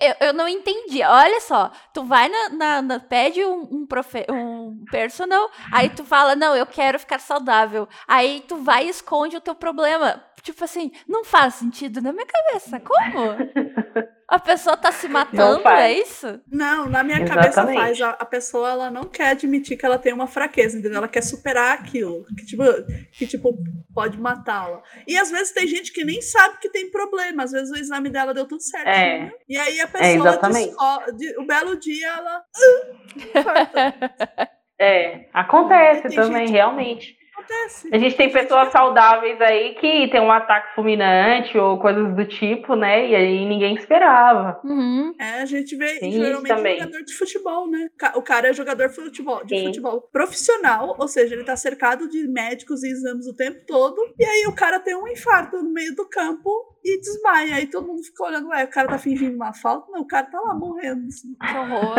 Eu, eu- não entendi. Olha só, tu vai na, na- na- pede um, um, profe- um personal, aí tu fala, não, eu quero ficar saudável. Aí tu vai e esconde o teu problema. Tipo assim, não faz sentido na minha cabeça. Como? A pessoa tá se matando, é isso? Não, na minha cabeça Exatamente. faz. A, a pessoa ela não quer admitir que ela tem uma fraqueza, entendeu? Ela quer superar aquilo. Que tipo, que, tipo pode matá-la. E às vezes tem gente que nem sabe que tem problema. Às vezes o exame dela deu tudo certo. É. E aí a pessoa, de- o belo dia, ela. infarta. É, acontece também, gente- realmente. Acontece. A gente tem pessoas saudáveis aí que tem um ataque fulminante ou coisas do tipo, né? E aí ninguém esperava. Uhum. É, a gente vê isso geralmente também. jogador de futebol, né? O cara é jogador de futebol, de Sim. futebol profissional, ou seja, ele tá cercado de médicos e exames o tempo todo, e aí o cara tem um infarto no meio do campo e desmaia. Aí todo mundo fica olhando, ué, o cara tá fingindo uma falta? Não, o cara tá lá morrendo. assim. Que horror.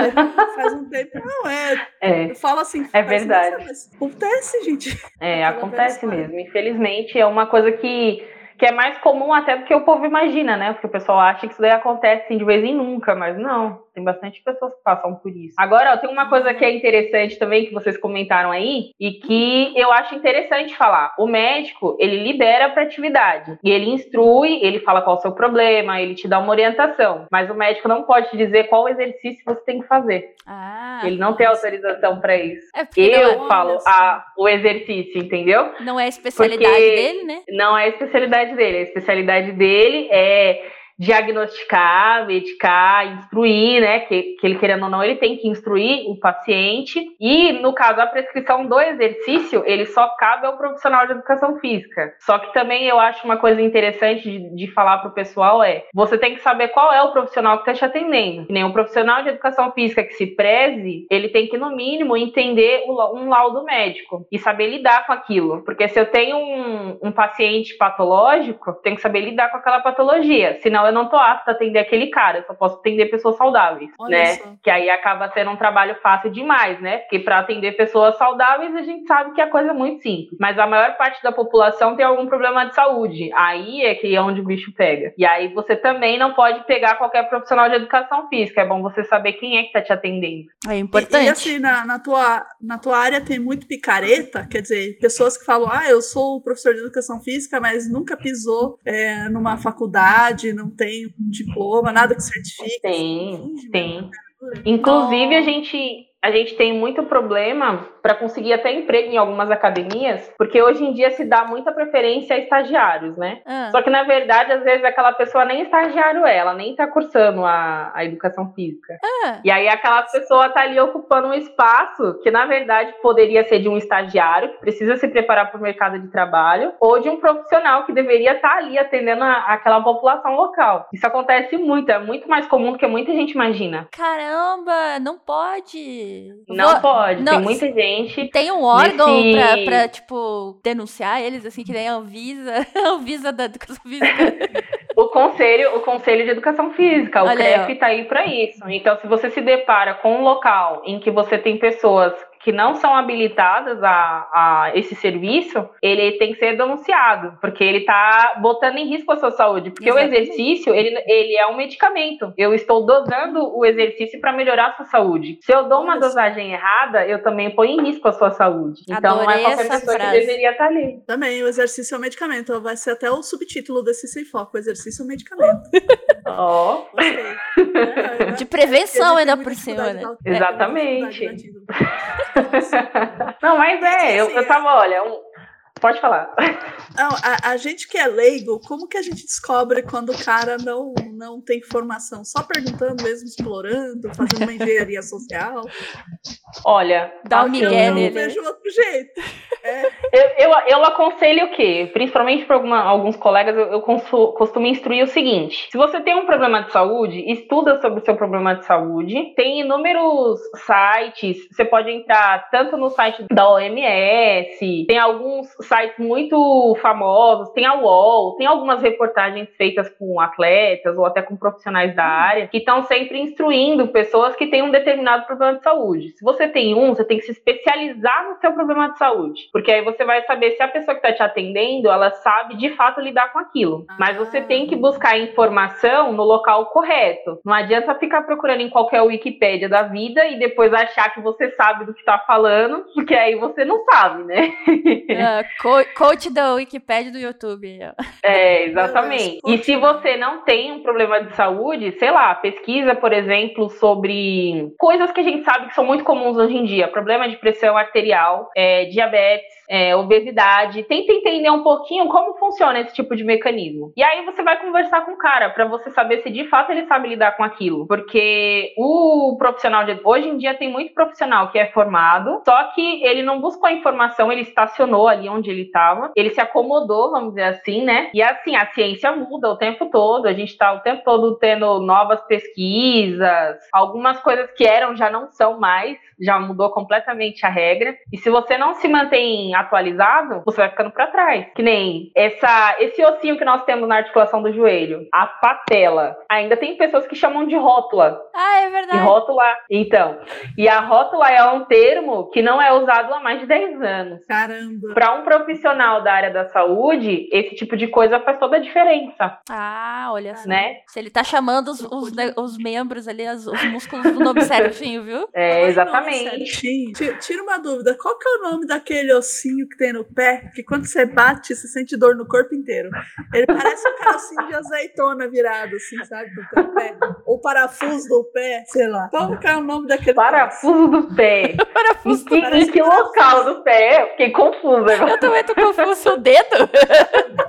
Faz um tempo. Não, é. É, Eu falo assim. É verdade. Acontece, gente. é, Aquela acontece mesmo. Infelizmente, é uma coisa que, que é mais comum até do que o povo imagina, né? Porque o pessoal acha que isso daí acontece assim, de vez em nunca, mas não. Tem bastante pessoas que passam por isso. Agora, ó, tem uma coisa que é interessante também que vocês comentaram aí e que eu acho interessante falar. O médico, ele libera para atividade e ele instrui, ele fala qual é o seu problema, ele te dá uma orientação, mas o médico não pode te dizer qual exercício você tem que fazer. Ah, Ele não tem autorização para isso. é Eu é, falo só. a, o exercício, entendeu? não é a especialidade porque- dele, né? Não é a especialidade dele. A especialidade dele é diagnosticar, medicar, instruir, né? Que, que ele querendo ou não, ele tem que instruir o paciente. E, no caso, a prescrição do exercício, ele só cabe ao profissional de educação física. Só que também eu acho uma coisa interessante de, de falar pro pessoal é: você tem que saber qual é o profissional que está te atendendo. Que nem um profissional de educação física que se preze, ele tem que, no mínimo, entender o um laudo médico e saber lidar com aquilo. Porque se eu tenho um, um paciente patológico, tenho que saber lidar com aquela patologia. Senão eu não tô apta a atender aquele cara, eu só posso atender pessoas saudáveis, Olha né? só. Que aí acaba sendo um trabalho fácil demais, né? Porque para atender pessoas saudáveis, a gente sabe que a coisa é muito simples. Mas a maior parte da população tem algum problema de saúde. Aí é que é onde o bicho pega. E aí você também não pode pegar qualquer profissional de educação física. É bom você saber quem é que tá te atendendo. É E, importante. e assim, na, na, tua, na tua área tem muito picareta, quer dizer, pessoas que falam, ah, eu sou professor de educação física, mas nunca pisou é, numa faculdade, não tem um diploma, nada que certifique. Tem, Finge tem. mesmo. Inclusive, a gente, a gente tem muito problema para conseguir até emprego em algumas academias, porque hoje em dia se dá muita preferência a estagiários, né? Ah, Só que, na verdade, às vezes aquela pessoa nem estagiário é, ela nem tá cursando a, a educação física. ah, E aí aquela pessoa tá ali ocupando um espaço que, na verdade, poderia ser de um estagiário que precisa se preparar para o mercado de trabalho, ou de um profissional que deveria estar ali atendendo a- aquela população local. Isso acontece muito, é muito mais comum do que muita gente imagina. caramba, não pode. Pode. Não Vou- pode. não, Tem muita gente. Tem um órgão Nesse- pra, pra, tipo, denunciar eles, assim, que nem a Anvisa, a Anvisa da educação física. O conselho, o conselho de educação física, o Olha aí, CREF está aí para isso. Então, se você se depara com um local em que você tem pessoas que não são habilitadas a, a esse serviço, ele tem que ser denunciado, porque ele está botando em risco a sua saúde. Porque Exatamente. o exercício, ele, ele é um medicamento. Eu estou dosando o exercício para melhorar a sua saúde. Se eu dou uma só. dosagem errada, eu também ponho em risco a sua saúde. Então, não é Adorei qualquer essa pessoa frase. que deveria estar ali. Também, o exercício é um medicamento. Vai ser até o subtítulo desse sem foco. O exercício é um medicamento. Ó. Gostei. É, é, De é, prevenção ainda por cima, né? na- Exatamente. Não, mas é, eu, Assim, eu tava, olha, um- pode falar. Não, a, a gente que é leigo, como que a gente descobre quando o cara não, não tem informação? Só perguntando mesmo, explorando, fazendo uma engenharia social? Olha, Dá um migué eu nele. não vejo outro jeito. Eu, eu, eu aconselho o quê? Principalmente para alguns colegas, eu, eu consu- costumo instruir o seguinte: se você tem um problema de saúde, estuda sobre o seu problema de saúde. Tem inúmeros sites, você pode entrar tanto no site da OMS, tem alguns sites muito famosos, tem a UOL, tem algumas reportagens feitas com atletas ou até com profissionais da área que estão sempre instruindo pessoas que têm um determinado problema de saúde. Se você tem um, você tem que se especializar no seu problema de saúde, porque aí você vai saber se a pessoa que está te atendendo, ela sabe de fato lidar com aquilo. Mas você tem que buscar informação no local correto. Não adianta ficar procurando em qualquer Wikipédia da vida e depois achar que você sabe do que está falando, porque aí você não sabe, né? Ah, co- coach da Wikipédia do YouTube. É, exatamente. E se você não tem um problema de saúde, sei lá, pesquisa, por exemplo, sobre coisas que a gente sabe que são muito comuns hoje em dia: problema de pressão arterial, é, diabetes, é, obesidade. Tenta entender um pouquinho como funciona esse tipo de mecanismo. E aí você vai conversar com o cara para você saber se de fato ele sabe lidar com aquilo. Porque o profissional de hoje em dia tem muito profissional que é formado, só que ele não buscou a informação, ele estacionou ali onde ele estava, ele se acomodou, vamos dizer assim, né? E assim, a ciência muda o tempo todo, a gente está o tempo todo tendo novas pesquisas, algumas coisas que eram já não são mais, já mudou completamente a regra. E se você não se mantém atualizado, você vai ficando para trás. Que nem essa, esse ossinho que nós temos na articulação do joelho, a patela. Ainda tem pessoas que chamam de rótula. Ah, é E verdade. rótula, então. E a rótula é um termo que não é usado há mais de 10 anos. Caramba. Para um profissional da área da saúde, esse tipo de coisa faz toda a diferença, Ah, olha só. né? Se ele tá chamando os, os, os membros ali, as- os músculos do nome certinho, viu? É, exatamente. Tira uma dúvida, qual que é o nome daquele ossinho que tem no pé, que quando você bate, você sente dor no corpo inteiro? Ele parece um carocinho de azeitona virado, assim, sabe? Do teu pé. Ou parafuso do pé, sei lá. Qual que é o nome daquele Parafuso do pé. Parafuso que, parece em que local do pé? Eu Fiquei confusa agora. Eu também tô confuso. O dedo?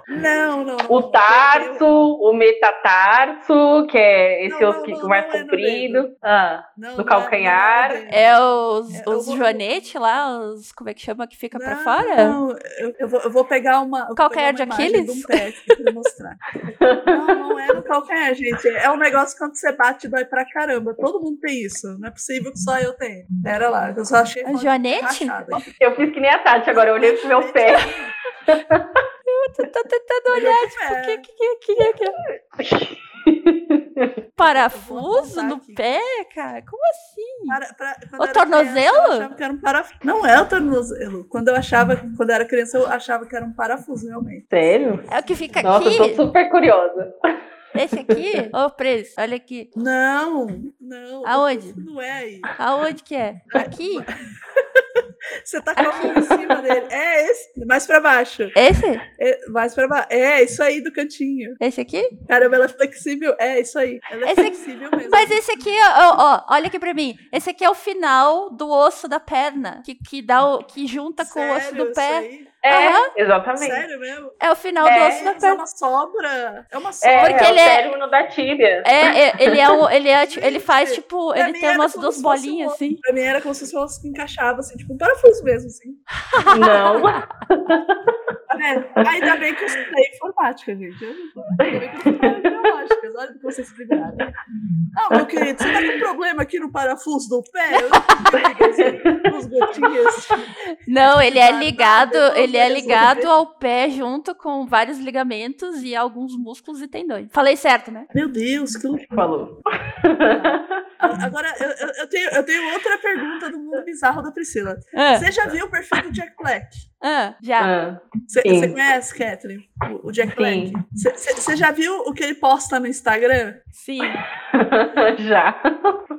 Não, não. O não. tarso, o metatarso, que é esse Não, osso não, que não, mais não é no comprido. Ah, Não, do não é- calcanhar. não é- É os, É, os vou- joanete lá, os. Como é que chama? Que fica pra Não, fora? Não, eu, eu vou, eu vou pegar uma. eu Calcanhar pegar uma de Aquiles? De um pé aqui pra mostrar. não, não é no calcanhar, gente. É um negócio que quando você bate dói pra caramba. Todo mundo tem isso. Não é possível que só eu tenha. Pera lá, eu só achei. A joanete? eu fiz que nem a Tati agora, eu olhei pro meu pé. Tô, tô tentando olhar, tipo, o que, que, que, que, que, Parafuso no aqui. pé, cara? Como assim? Para- pra- O eu era tornozelo? criança, eu achava que era um parafuso. Não é o tornozelo. Quando eu achava, quando eu era criança, eu achava que era um parafuso, realmente. Sério? É o que fica Nossa, eu aqui? tô super curiosa. Esse aqui? Ô, preço, olha aqui. Não, não. Aonde? Não é aí. Aonde que é? Aqui? Você tá com a mão em cima dele. É esse. Mais pra baixo. Esse? É, mais pra baixo. É, isso aí do cantinho. Esse aqui? Caramba, ela é flexível. É, isso aí. Ela é Esse aqui- flexível mesmo. Mas esse aqui, ó, ó, olha aqui pra mim. Esse aqui é o final do osso da perna, que, que, dá o, que junta com o osso Sério, do pé. É, Aham. exatamente. Sério mesmo? É o final É, do osso da Mas é perna. uma sobra. É uma sobra. É, Porque é ele o é- término da tíbia. É, é, ele é o, ele é, ti- ele faz tipo, Pra ele tem umas duas bolinhas um- assim. Pra mim era como se fosse que encaixava, assim, tipo um parafuso mesmo, assim. Não. Tá vendo? Ainda bem que eu estudei informática, gente. Eu não- Ainda bem que eu estudei biológicas. Olha, vocês se livrarem. Ah, meu querido, você tá com problema aqui no parafuso do pé? Eu não os gotinhas. Não, ele é ligado, ele é ligado ao pé junto com vários ligamentos e alguns músculos e tendões. Falei certo, né? Meu Deus, que loucura. Falou. Agora, eu, eu, tenho, eu tenho outra pergunta do mundo bizarro da Priscila. Ah, Você já viu o perfil do Jack Black? ah, já. Ah, Você conhece, Kathleen? O, o Jack Black? Sim. Você- Você você já viu o que ele posta no Instagram? Sim. Já.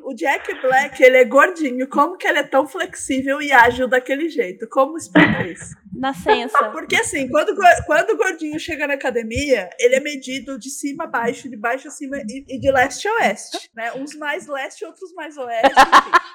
O Jack Black, ele é gordinho. Como que ele é tão flexível e ágil daquele jeito? Como explica isso? Nascença. Porque assim, quando, quando o gordinho chega na academia, ele é medido de cima a baixo, de baixo a cima e, e de leste a oeste. Né? Uns mais leste, outros mais oeste. Gordinho.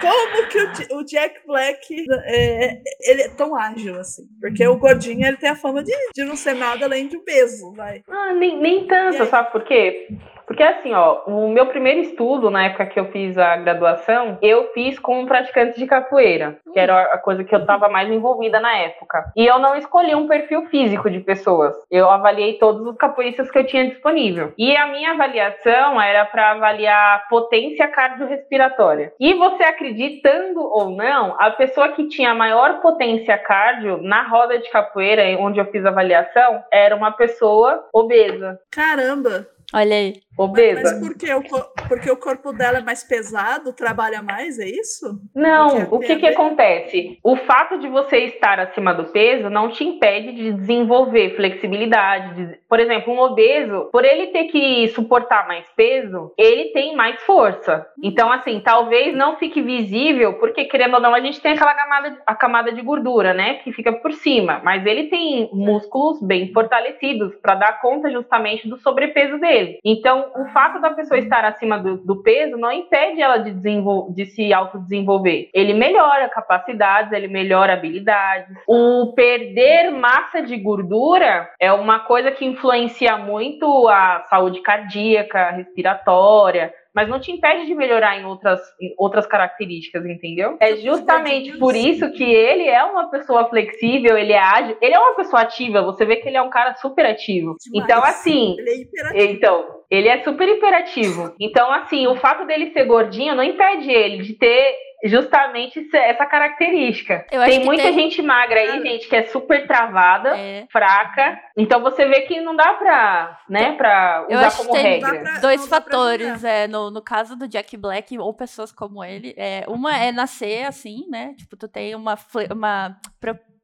Como que o, o Jack Black é, ele é tão ágil assim? Porque o gordinho ele tem a fama de, de não ser nada além de um peso, vai. Ah, nem, nem tanto, aí? sabe por quê? Porque assim, ó, o meu primeiro estudo, na época que eu fiz a graduação, eu fiz com praticantes de capoeira, que era a coisa que eu estava mais envolvida na época. E eu não escolhi um perfil físico de pessoas. Eu avaliei todos os capoeiristas que eu tinha disponível. E a minha avaliação era para avaliar potência cardiorrespiratória. E você acreditando ou não, a pessoa que tinha maior potência cardio na roda de capoeira, onde eu fiz a avaliação, era uma pessoa obesa. Caramba! Olha aí. Mas Obesa. porque o, porque o corpo dela é mais pesado, trabalha mais, é isso? Não, o que que acontece? O fato de você estar acima do peso não te impede de desenvolver flexibilidade. de- Por exemplo, um obeso, por ele ter que suportar mais peso, ele tem mais força. Então, assim, talvez não fique visível, porque querendo ou não, a gente tem aquela camada, a camada de gordura, né, que fica por cima. Mas ele tem músculos bem fortalecidos para dar conta justamente do sobrepeso dele. Então, o fato da pessoa estar acima do, do peso não impede ela de, de se autodesenvolver. Ele melhora capacidades, ele melhora habilidades. O perder massa de gordura é uma coisa que influencia muito a saúde cardíaca, respiratória. Mas não te impede de melhorar em outras, em outras características, entendeu? É justamente por isso que ele é uma pessoa flexível, ele é ágil, ele é uma pessoa ativa. Você vê que ele é um cara super ativo. Demais. Então, assim, Ele é hiperativo. então, ele é super imperativo. Então, assim, o fato dele ser gordinho não impede ele de ter justamente essa característica. Eu acho tem que muita tem- gente magra aí, gente, que é super travada, É. fraca. Então você vê que não dá pra, né, pra Eu usar acho que como tem- Não dá regra. pra- Dois fatores, é, no, no caso do Jack Black ou pessoas como ele, é, uma é nascer assim, né? Tipo, tu tem uma, uma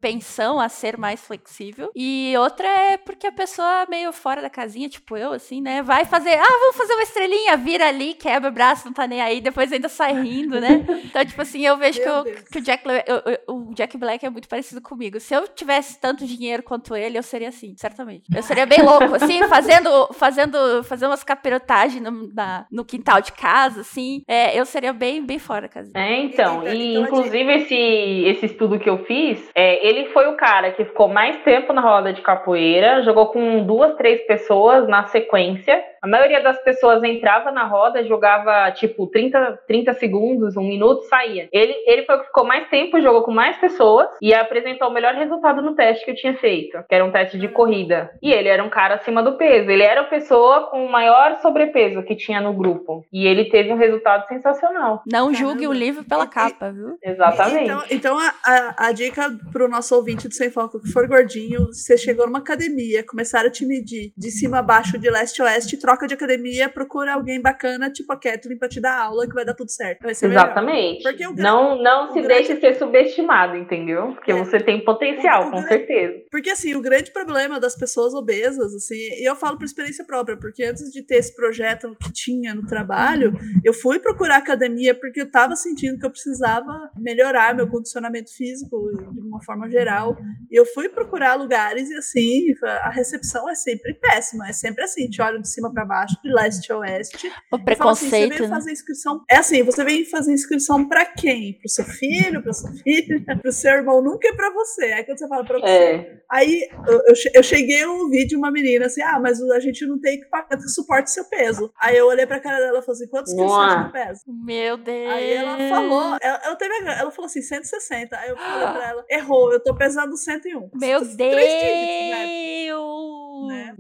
propensão a ser mais flexível. E outra é porque a pessoa meio fora da casinha, tipo eu, assim, né? Vai fazer, ah, vamos fazer uma estrelinha, vira ali, quebra o braço, não tá nem aí, depois ainda sai rindo, né? Então, tipo assim, eu vejo que, eu- que o, Jack, eu- o Jack Black é muito parecido comigo. Se eu tivesse tanto dinheiro quanto ele, eu seria assim, certamente. Eu seria bem louco, assim, fazendo, fazendo, fazendo umas capirotagens no, na- no quintal de casa, assim. É, eu seria bem, bem fora da casinha. É, então, Então, e então, inclusive esse, esse estudo que eu fiz, é, ele foi o cara que ficou mais tempo na roda de capoeira, jogou com duas, três pessoas na sequência. A maioria das pessoas entrava na roda, jogava tipo 30, 30 segundos, um minuto, saía. Ele, ele foi o que ficou mais tempo, jogou com mais pessoas e apresentou o melhor resultado no teste que eu tinha feito, que era um teste de corrida. E ele era um cara acima do peso, ele era a pessoa com o maior sobrepeso que tinha no grupo. E ele teve um resultado sensacional. Não julgue o livro pela capa, viu? Exatamente. Então, então a, a, a dica pro nosso ouvinte do Sem Foco que for gordinho, você chegou numa academia, começaram a te medir de cima a baixo, de leste a oeste, troca de academia, procura alguém bacana, tipo a Kathleen, pra te dar aula, que vai dar tudo certo. Melhor. Exatamente. Porque o não não se grande- deixe ser subestimado, entendeu? Porque É. você tem potencial, O- o com grande- certeza. Porque assim, o grande problema das pessoas obesas, assim, e eu falo por experiência própria, porque antes de ter esse projeto que tinha no trabalho, eu fui procurar academia porque eu tava sentindo que eu precisava melhorar meu condicionamento físico de uma forma geral. E eu fui procurar lugares e assim, a recepção é sempre péssima, é sempre assim, te olham de cima para baixo, de leste a oeste. O E fala assim, você preconceito, veio né? fazer inscrição. É assim, você vem fazer inscrição pra quem? Pro seu filho, pra sua filha, pro seu irmão, nunca é pra você. Aí quando você fala pra você, É. Aí eu, eu che- eu cheguei a um vídeo de uma menina assim, ah, mas a gente não tem equipamento que suporte seu peso. Aí eu olhei pra cara dela e falei assim, quantos quilos você acha que eu peso? Meu Deus. Aí ela falou, ela, ela, teve, ela falou assim, 160. Aí eu falei pra ela, errou, eu tô pesando 101. Meu Três dígitos, né? Deus! Né?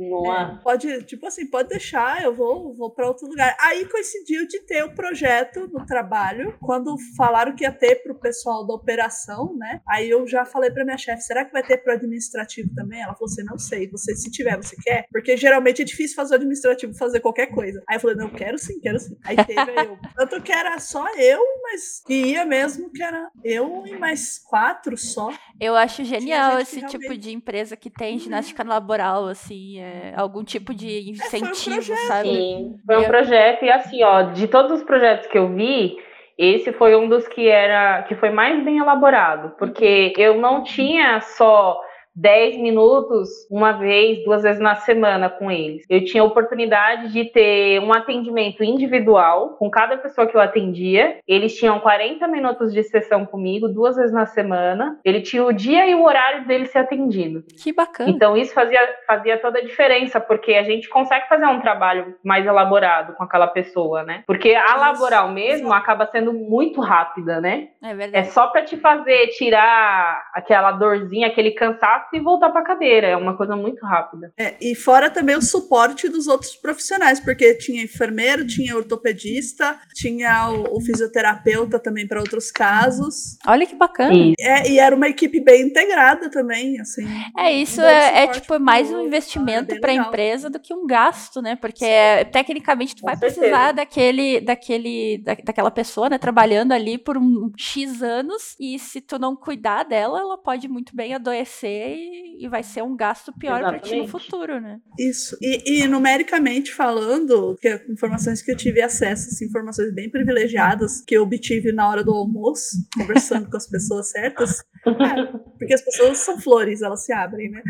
É, pode, tipo assim, pode deixar, eu vou, vou para outro lugar. Aí coincidiu de ter o projeto no trabalho, quando falaram que ia ter pro pessoal da operação, né? Aí eu já falei pra minha chefe, será que vai ter pro administrativo também? Ela falou assim, não sei, você se tiver, você quer? Porque geralmente é difícil fazer o administrativo fazer qualquer coisa. Aí eu falei, não, quero sim, quero sim. Aí teve eu. Tanto que era só eu, mas que ia mesmo, que era eu e mais quatro só. Eu acho genial esse realmente... tipo de empresa que tem ginástica laboral, assim, é, algum tipo de incentivo, é, um sabe? Sim, foi um eu... projeto, e assim, ó, de todos os projetos que eu vi, esse foi um dos que era que foi mais bem elaborado, porque eu não tinha só 10 minutos uma vez, duas vezes na semana com eles. Eu tinha a oportunidade de ter um atendimento individual com cada pessoa que eu atendia. Eles tinham 40 minutos de sessão comigo, duas vezes na semana. Ele tinha o dia e o horário dele ser atendido. Que bacana. Então isso fazia, fazia toda a diferença, porque a gente consegue fazer um trabalho mais elaborado com aquela pessoa, né? Porque a laboral mesmo acaba sendo muito rápida, né? É verdade. É só para te fazer tirar aquela dorzinha, aquele cansaço e voltar para a cadeira. É uma coisa muito rápida. É, e fora também o suporte dos outros profissionais, porque tinha enfermeiro, tinha ortopedista, tinha o, o fisioterapeuta também para outros casos. Olha que bacana. É, e era uma equipe bem integrada também, assim. É, isso é, é, tipo mais um investimento para a empresa do que um gasto, né? Porque é, tecnicamente tu Com vai certeza. precisar daquele, daquele, da, daquela pessoa, né, trabalhando ali por um X anos, e se tu não cuidar dela, ela pode muito bem adoecer e, vai ser um gasto pior para ti no futuro, né? Isso. E, e, numericamente falando, que é informações que eu tive acesso, assim, informações bem privilegiadas que eu obtive na hora do almoço, conversando com as pessoas certas. É, porque as pessoas são flores, elas se abrem, né?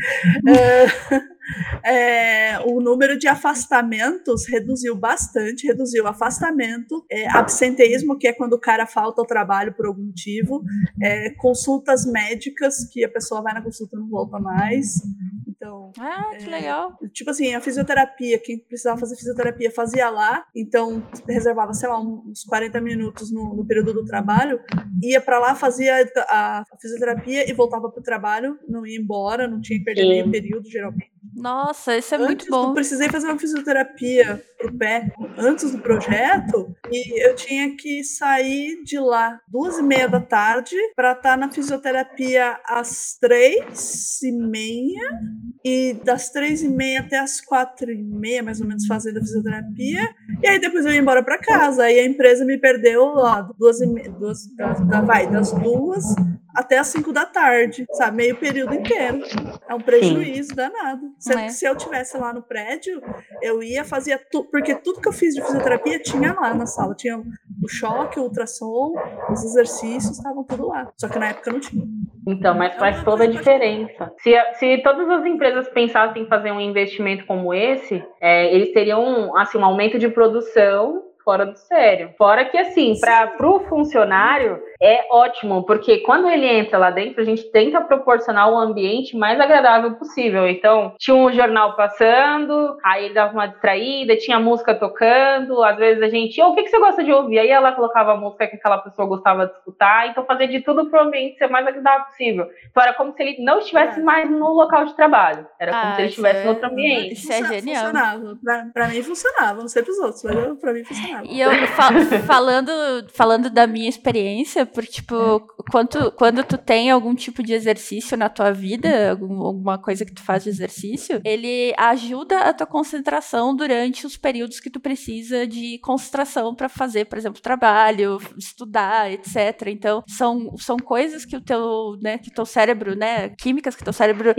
É, é, o número de afastamentos reduziu bastante, reduziu afastamento, é, absenteísmo, que é quando o cara falta ao trabalho por algum motivo, é, consultas médicas, que a pessoa vai na consulta e não volta mais. Então, ah, que legal. Tipo assim, a fisioterapia, quem precisava fazer fisioterapia fazia lá, então reservava, sei lá, uns 40 minutos no, no período do trabalho, ia para lá, fazia a, a fisioterapia e voltava para o trabalho, não ia embora, não tinha que perder o período, geralmente. Nossa, isso é antes, muito bom. Eu precisei fazer uma fisioterapia pro pé antes do projeto e eu tinha que sair de lá duas e meia da tarde para estar tá na fisioterapia às três e meia e das três e meia até as quatro e meia, mais ou menos, fazendo a fisioterapia. E aí depois eu ia embora para casa. Aí a empresa me perdeu lá duas e meia, duas, da, da, vai, das duas até as 5 da tarde, sabe? Meio período inteiro. É um prejuízo Sim. danado. Se, é. se eu tivesse lá no prédio, eu ia, fazia tudo, porque tudo que eu fiz de fisioterapia tinha lá na sala. Tinha o choque, o ultrassom, os exercícios, estavam tudo lá. Só que na época não tinha. Então, mas faz toda a diferença. Se, se todas as empresas pensassem em fazer um investimento como esse, é, eles teriam assim, um aumento de produção fora do sério. Fora que, assim, para o funcionário é ótimo, porque quando ele entra lá dentro, a gente tenta proporcionar o ambiente mais agradável possível. Então, tinha um jornal passando, aí ele dava uma distraída, tinha música tocando, às vezes a gente, oh, o que, que você gosta de ouvir? Aí ela colocava a música que aquela pessoa gostava de escutar, então fazer de tudo para o ambiente ser mais agradável possível. Então era como se ele não estivesse é. mais no local de trabalho, era como ah, se ele estivesse é... em outro ambiente. Isso é genial. Funcionava, pra, pra mim funcionava, não sei pros outros, mas pra mim funcionava. E eu falando, falando da minha experiência, porque, tipo, quando, quando tu tem algum tipo de exercício na tua vida, algum, alguma coisa que tu faz de exercício, ele ajuda a tua concentração durante os períodos que tu precisa de concentração para fazer, por exemplo, trabalho, estudar, etc. Então, são, são coisas que o teu, né, que teu cérebro, né, químicas que teu cérebro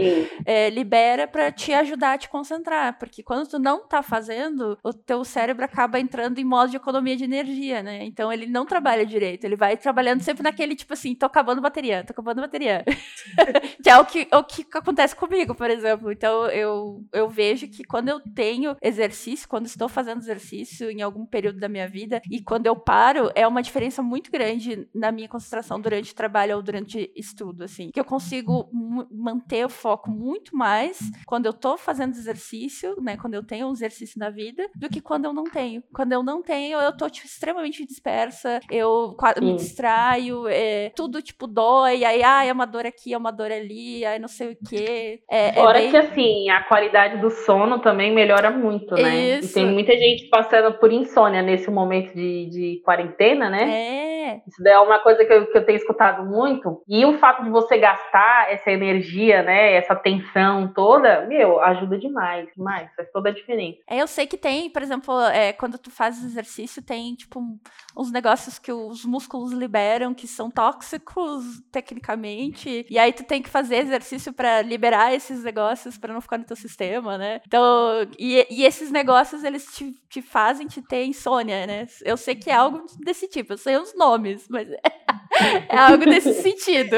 é, libera para te ajudar a te concentrar, porque quando tu não tá fazendo, o teu cérebro acaba entrando em modo de economia de energia, né? Então ele não trabalha direito, ele vai trabalhando sempre naquele tipo assim, tô acabando bateria, tô acabando bateria. que é o que, o que acontece comigo, por exemplo. Então eu, eu vejo que quando eu tenho exercício, quando estou fazendo exercício em algum período da minha vida e quando eu paro, é uma diferença muito grande na minha concentração durante trabalho ou durante estudo, assim. Que eu consigo manter o foco muito mais quando eu tô fazendo exercício, né? Quando eu tenho um exercício na vida, do que quando eu não tenho. Quando eu não tenho, eu tô tipo, extremamente dispersa, eu me distraio ensaio, é, tudo tipo dói, aí ah, é uma dor aqui, é uma dor ali, aí não sei o quê. É, é Fora bem... que assim, a qualidade do sono também melhora muito, né? Isso. E tem muita gente passando por insônia nesse momento de, de quarentena, né? É. Isso daí é uma coisa que eu, que eu tenho escutado muito. E o fato de você gastar essa energia, né? Essa tensão toda, meu, ajuda demais, demais. Faz toda a diferença. É, eu sei que tem, por exemplo, é, quando tu faz exercício, tem, tipo, uns negócios que os músculos liberam que são tóxicos, tecnicamente. E aí tu tem que fazer exercício para liberar esses negócios para não ficar no teu sistema, né? Então, e, e esses negócios, eles te, te fazem te ter insônia, né? Eu sei que é algo desse tipo, eu sei os nomes, mas é algo desse sentido.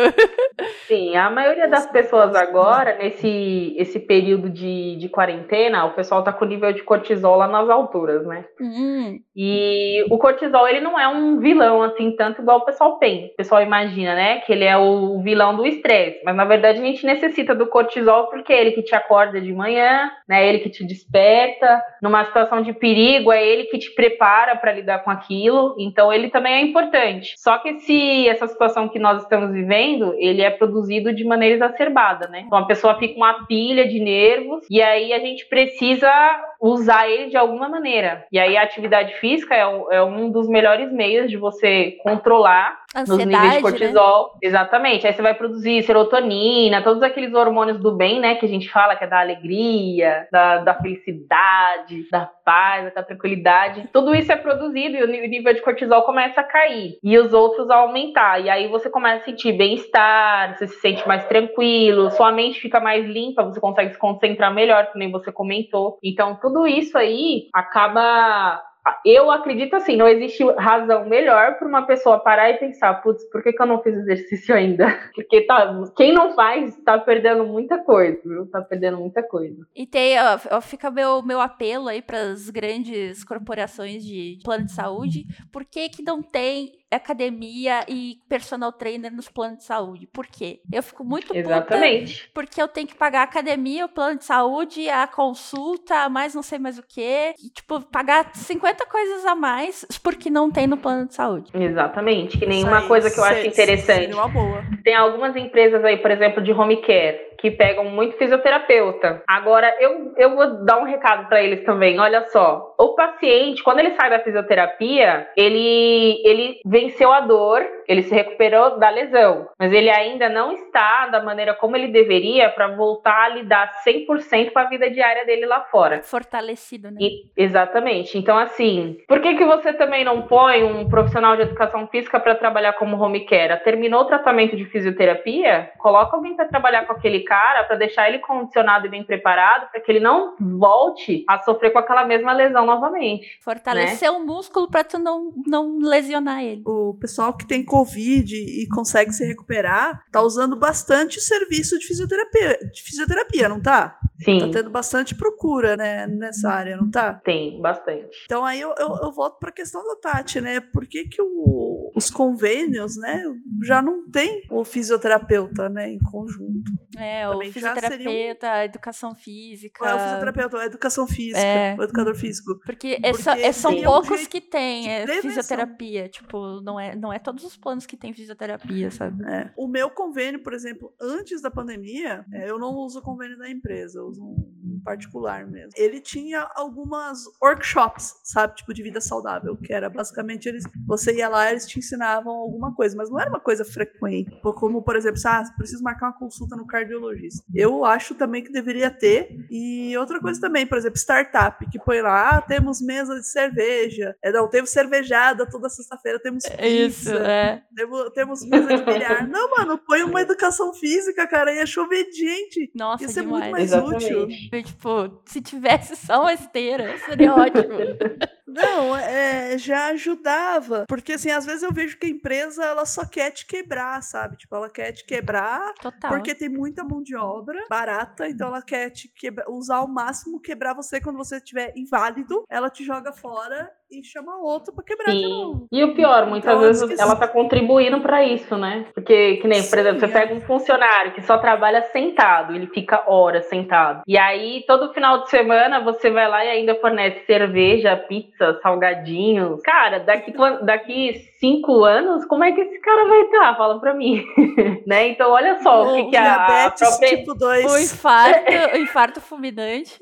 Sim, a maioria das pessoas agora, nesse esse período de, de quarentena, o pessoal tá com o nível de cortisol lá nas alturas, né? Hum. E o cortisol, ele não é um vilão, assim, tanto igual o pessoal pensa. O pessoal imagina, né, que ele é o vilão do estresse. Mas, na verdade, a gente necessita do cortisol porque é ele que te acorda de manhã, né, é ele que te desperta. Numa situação de perigo, é ele que te prepara para lidar com aquilo. Então, ele também é importante. Só que esse, essa situação que nós estamos vivendo, ele é produzido de maneira exacerbada, né? Então, a pessoa fica uma pilha de nervos e aí a gente precisa usar ele de alguma maneira. E aí a atividade física é, é um dos melhores meios de você controlar Ansiedade, nos níveis de cortisol. Né? Exatamente. Aí você vai produzir serotonina, todos aqueles hormônios do bem, né, que a gente fala que é da alegria, da, da felicidade, da paz, da tranquilidade. Tudo isso é produzido e o nível de cortisol começa a cair e os outros a aumentar. E aí você começa a sentir bem-estar, você se sente mais tranquilo, sua mente fica mais limpa, você consegue se concentrar melhor, como você comentou. Então, tudo tudo isso aí acaba eu acredito assim, não existe razão melhor para uma pessoa parar e pensar, putz, por que, que eu não fiz exercício ainda? Porque tá, quem não faz está perdendo muita coisa, viu? Tá perdendo muita coisa. E tem, ó, fica meu, meu apelo aí para as grandes corporações de plano de saúde, por que que não tem academia e personal trainer nos planos de saúde. Por quê? Eu fico muito Exatamente. puta porque eu tenho que pagar a academia, o plano de saúde, a consulta, mais não sei mais o quê. E, tipo, pagar 50 coisas a mais porque não tem no plano de saúde. Exatamente. Que nenhuma coisa que eu acho interessante. Uma boa. Tem algumas empresas aí, por exemplo, de home care, que pegam muito fisioterapeuta. Agora, eu, eu vou dar um recado para eles também. Olha só, o paciente, quando ele sai da fisioterapia, ele, ele venceu a dor, ele se recuperou da lesão, mas ele ainda não está da maneira como ele deveria para voltar a lidar 100% com a vida diária dele lá fora. Fortalecido, né? E, exatamente. Então, assim, por que, que você também não põe um profissional de educação física para trabalhar como home care? Terminou o tratamento de fisioterapia? Coloca alguém para trabalhar com aquele cara para deixar ele condicionado e bem preparado para que ele não volte a sofrer com aquela mesma lesão novamente. Fortalecer né? o músculo para tu não, não lesionar ele. O pessoal que tem Covid e consegue se recuperar tá usando bastante o serviço de fisioterapia, de fisioterapia, não tá? Sim. Tá tendo bastante procura, né, nessa área, não tá? Tem, bastante. Então aí eu, eu, eu volto pra questão da Tati, né? Por que, que o, os convênios, né, já não tem o fisioterapeuta, né, em conjunto? É, Também o fisioterapeuta, um... a educação física. É, o fisioterapeuta, a educação física, é. o educador físico. Porque, é Porque é, são poucos que têm é, fisioterapia, tipo, não é, não é todos os planos que têm fisioterapia, sabe? É. O meu convênio, por exemplo, antes da pandemia, é, eu não uso o convênio da empresa, eu uso um particular mesmo. Ele tinha algumas workshops, sabe, tipo de vida saudável, que era basicamente eles, você ia lá, eles te ensinavam alguma coisa, mas não era uma coisa frequente, como por exemplo, ah, preciso marcar uma consulta no cardiologista. Eu acho também que deveria ter. E outra coisa também, por exemplo, startup, que põe lá, ah, temos mesa de cerveja, é, não, temos cervejada toda sexta-feira, temos é pizza, Isso, é. temos, temos mesa de bilhar. não, mano, põe uma educação física, cara, ia chover gente. Nossa, Isso demais. é muito mais Exatamente. útil. Tipo, se tivesse só uma esteira, seria ótimo. Não, é, já ajudava. Porque, assim, às vezes eu vejo que a empresa, ela só quer te quebrar, sabe? Tipo, ela quer te quebrar Total. porque tem muita mão de obra barata, então ela quer te quebrar, usar ao máximo, quebrar você quando você estiver inválido, ela te joga fora e chama outro pra quebrar de Sim. novo. E o pior, muitas Então, vezes ela tá contribuindo pra isso, né? Porque, que nem, por Sim, exemplo, você é. pega um funcionário que só trabalha sentado, ele fica horas sentado. E aí, todo final de semana, você vai lá e ainda fornece cerveja, pizza, salgadinhos. Cara, daqui, quan- daqui cinco anos, como é que esse cara vai estar? Fala pra mim. né? Então, olha só o que, que a, a diabetes própria tipo 2. O infarto, o infarto fulminante.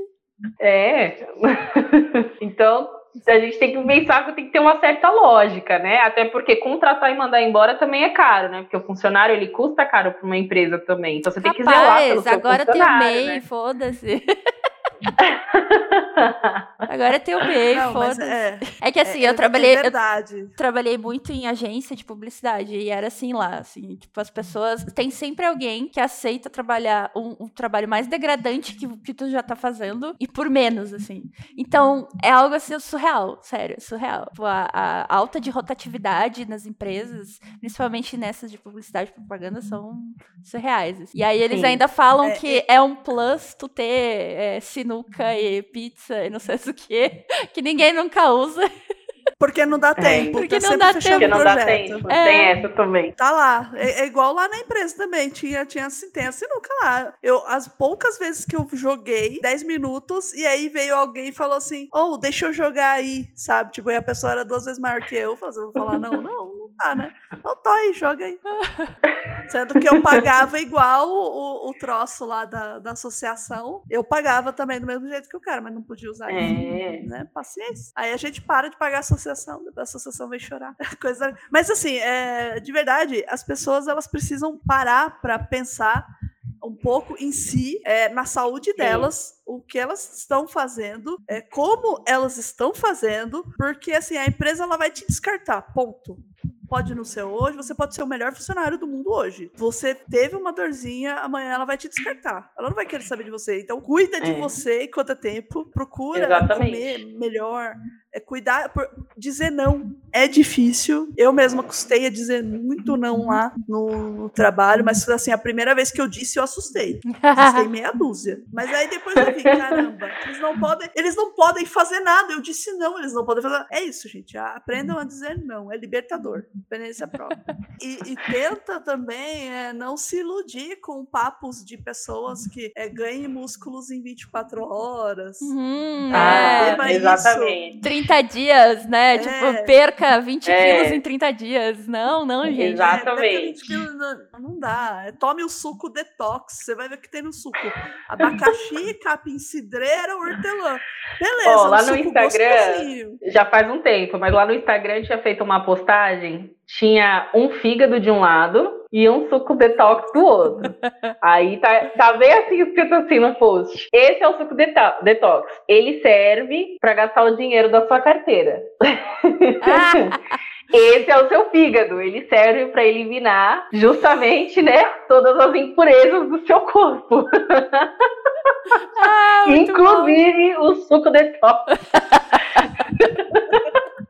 É. então, a gente tem que pensar que tem que ter uma certa lógica, né? Até porque contratar e mandar embora também é caro, né? Porque o funcionário ele custa caro para uma empresa também. Então você tem que zelar pelo Rapaz, seu agora tem o funcionário, MEI, né? foda-se. Agora tem o MEI, Não, mas foda-se. é, É que assim, é, eu trabalhei, É eu verdade. trabalhei muito em agência de publicidade e era assim lá, assim, tipo, as pessoas. Tem sempre alguém que aceita trabalhar um, um trabalho mais degradante que, que tu já tá fazendo e por menos, assim. Então, é algo assim surreal, sério, surreal. Tipo, a, a alta de rotatividade nas empresas, principalmente nessas de publicidade e propaganda, são surreais. assim. E aí eles Sim. ainda falam É, que é um plus tu ter é, sinuca e pizza e não sei o que, que ninguém nunca usa. Porque não dá tempo. Porque tá não sempre dá fechando Porque não dá tempo. É. Tem essa também. Tá lá. É, é igual lá na empresa também. Tinha, tinha, assim, tem a sinuca lá. Eu, as poucas vezes que eu joguei, 10 minutos, e aí veio alguém e falou assim: Ô, deixa eu jogar aí, sabe? Tipo, e a pessoa era duas vezes maior que eu. Eu vou falar, não, não, não dá, né? Então tô aí, joga aí. Sendo que eu pagava igual o, o, troço lá da, da associação. Eu pagava também do mesmo jeito que o cara, mas não podia usar isso É. né? Paciência. Aí a gente para de pagar a associação, a associação vem chorar. Coisa... Mas assim, é, de verdade, as pessoas elas precisam parar para pensar um pouco em si, é, na saúde delas, o que elas estão fazendo, é, como elas estão fazendo, porque assim, a empresa ela vai te descartar, ponto. Pode não ser hoje, você pode ser o melhor funcionário do mundo hoje. Você teve uma dorzinha, amanhã ela vai te descartar. Ela não vai querer saber de você. Então, cuida de É. você enquanto é tempo. Procura Exatamente. comer melhor. É cuidar. Por, dizer não é difícil. Eu mesma custei a dizer muito não lá no, no trabalho, mas assim, a primeira vez que eu disse, eu assustei. Assustei meia dúzia. Mas aí depois eu vi, caramba, eles não podem, eles não podem fazer nada. Eu disse não, eles não podem fazer. É isso, gente. Aprendam a dizer não. É libertador. Experiência própria. E, e tenta também é, não se iludir com papos de pessoas que é, ganhem músculos em 24 horas. Uhum, Ah, é. beba isso. exatamente. 30 dias, né? É. Tipo, perca 20 É. quilos em 30 dias. Não, não, gente. É, Exatamente. 20 quilos, não, não dá. É, Tome o suco detox. Você vai ver o que tem no suco. Abacaxi, capim cidreira, hortelã. Beleza. Ó, lá no Instagram. Já faz um tempo, mas lá no Instagram tinha feito uma postagem, tinha um fígado de um lado e um suco detox do outro. Aí tá, tá bem assim escrito assim no post. Esse é o suco detox. Ele serve para gastar o dinheiro da sua carteira. Ah, Esse é o seu fígado. Ele serve para eliminar justamente, né, todas as impurezas do seu corpo. ah, muito bom. Inclusive o suco detox.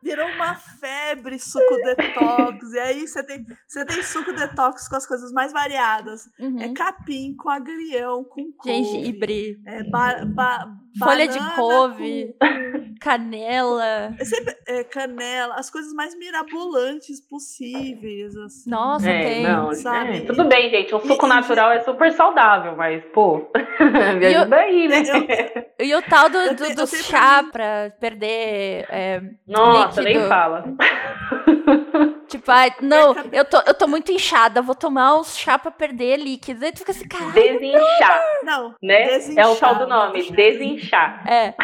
Virou uma febre suco detox. e aí você tem, você tem suco detox com as coisas mais variadas. Uhum. É capim, com agrião, com couve. Gengibre, É ba, ba, folha de couve, com- canela. É sempre é, canela, as coisas mais mirabolantes possíveis. Assim. Nossa, É, tem. não, sabe? é, tudo bem, gente. Um suco E- e- natural é super saudável, mas, pô, me E eu- ajuda aí, né? Eu- E o tal do, do, do chá pra perder. é, Nossa, nem líquido. fala. tipo, ai, não, eu tô, eu tô muito inchada, vou tomar uns chá pra perder líquido. Aí tu fica assim, caralho. Desinchar, Não, né? desinchar, é o tal do nome, desinchar. É.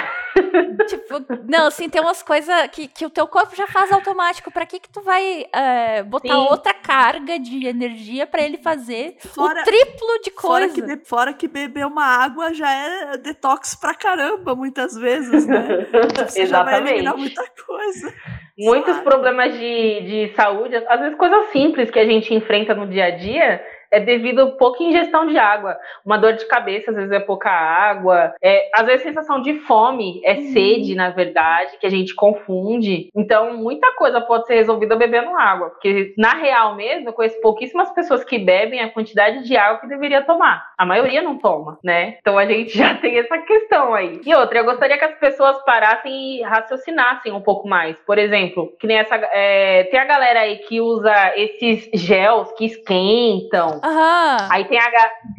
tipo, não, assim, tem umas coisas que, que o teu corpo já faz automático. Pra que que tu vai é, botar Sim. outra carga de energia pra ele fazer Fora- o triplo de Fora coisa? que, be- fora que beber uma água já é detox pra caramba, muitas vezes, né? Você já vai Exatamente. muita coisa. Muitos sabe? problemas de, de saúde, às vezes coisas simples que a gente enfrenta no dia a dia, é devido a pouca ingestão de água. Uma dor de cabeça, às vezes é pouca água. É, às vezes sensação de fome, é uhum. sede, na verdade, que a gente confunde. Então, muita coisa pode ser resolvida bebendo água. Porque, na real mesmo, eu conheço pouquíssimas pessoas que bebem a quantidade de água que deveria tomar. A maioria não toma, né? Então a gente já tem essa questão aí. E outra, eu gostaria que as pessoas parassem e raciocinassem um pouco mais. Por exemplo, que nem essa. É, tem a galera aí que usa esses gels que esquentam. Aham. Aí tem a,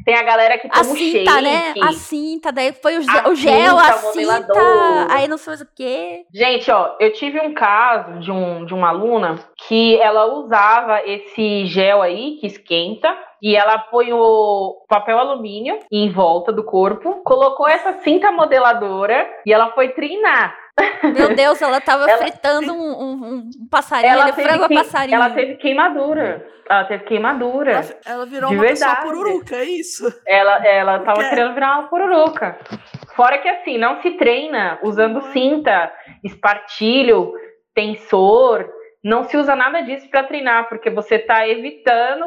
tem a galera que toma a cinta, shake. né? A cinta, daí foi o, gel, o gel a cinta. Aí não sei mais o quê. Gente, ó, eu tive um caso de, um, de uma aluna que ela usava esse gel aí que esquenta e ela põe o papel alumínio em volta do corpo, colocou essa cinta modeladora e ela foi treinar. Meu Deus, ela tava ela, fritando um, um, um passarinho, ela frango que, passarinho. Ela teve queimadura. Ela teve queimadura. Ela, ela virou uma verdade. pessoa pururuca, é isso? Ela, ela tava Porque... querendo virar uma pururuca. Fora que assim, não se treina usando uhum. cinta, espartilho, tensor, não se usa nada disso para treinar, porque você está evitando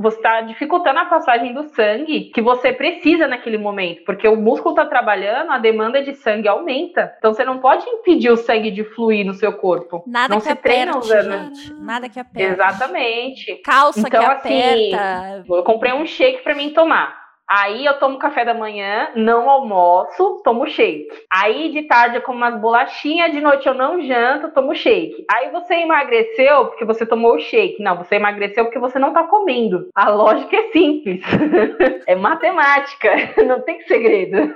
você está dificultando a passagem do sangue que você precisa naquele momento, porque o músculo está trabalhando, a demanda de sangue aumenta. Então você não pode impedir o sangue de fluir no seu corpo. Nada não que se treina usando. Gente. Nada que aperta. Exatamente. Calça então, que assim, aperta. Eu comprei um shake para mim tomar. Aí eu tomo café da manhã, não almoço, tomo shake. Aí de tarde eu como umas bolachinhas, de noite eu não janto, tomo shake. Aí você emagreceu porque você tomou o shake. Não, você emagreceu porque você não tá comendo. A lógica é simples. é matemática, não tem segredo.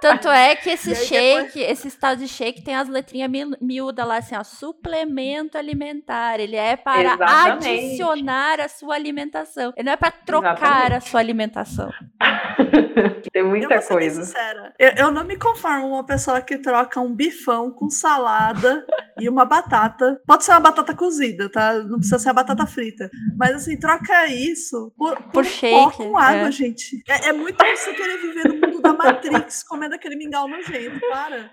Tanto é que esse shake, esse estado de shake tem as letrinhas miúdas lá assim, ó, suplemento alimentar. Ele é para Exatamente. adicionar a sua alimentação. Ele não é para trocar Exatamente. a sua alimentação. Tem muita eu coisa. Sincera. Eu, eu, não me conformo uma pessoa que troca um bifão com salada e uma batata. Pode ser uma batata cozida, tá? Não precisa ser a batata frita. Mas assim, troca isso por, por, por shake, com água, é. gente. É, é muito você querer viver no mundo da Matrix comendo aquele mingau nojento. Para.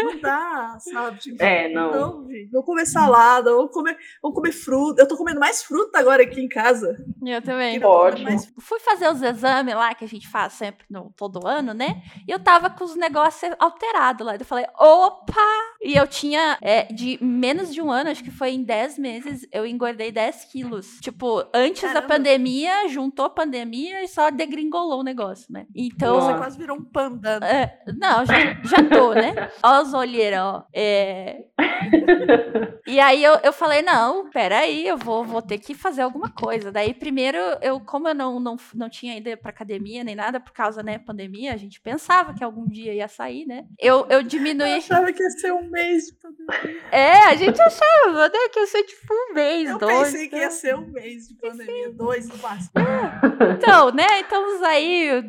Não dá, sabe? Tipo, é, não. Não, gente. Vou comer salada, vou comer, vou comer fruta. Eu tô comendo mais fruta agora aqui em casa. Eu também. Pode. Mais... Fui fazer os exames lá que a gente faz sempre no, todo ano, né? E eu tava com os negócios alterados lá. Eu falei, opa! E eu tinha, é, de menos de um ano, acho que foi em 10 meses, eu engordei 10 quilos. Tipo, antes Caramba. da pandemia, juntou a pandemia e só degringolou o negócio, né? Então. Você quase virou um panda. É, não, já, já tô, né? Os olheiros, ó. É... e aí eu, eu falei, não, peraí, eu vou, vou ter que fazer alguma coisa. Daí, primeiro, eu, como eu não, não, não tinha ido pra academia nem nada, por causa, né, pandemia, a gente pensava que algum dia ia sair, né? Eu, eu diminuí. Eu achava que ia ser um mês de pandemia. É, a gente achava, né, que ia ser tipo um mês, eu dois. Eu pensei então... que ia ser um mês de pandemia, dois no máximo. Então, né, estamos aí,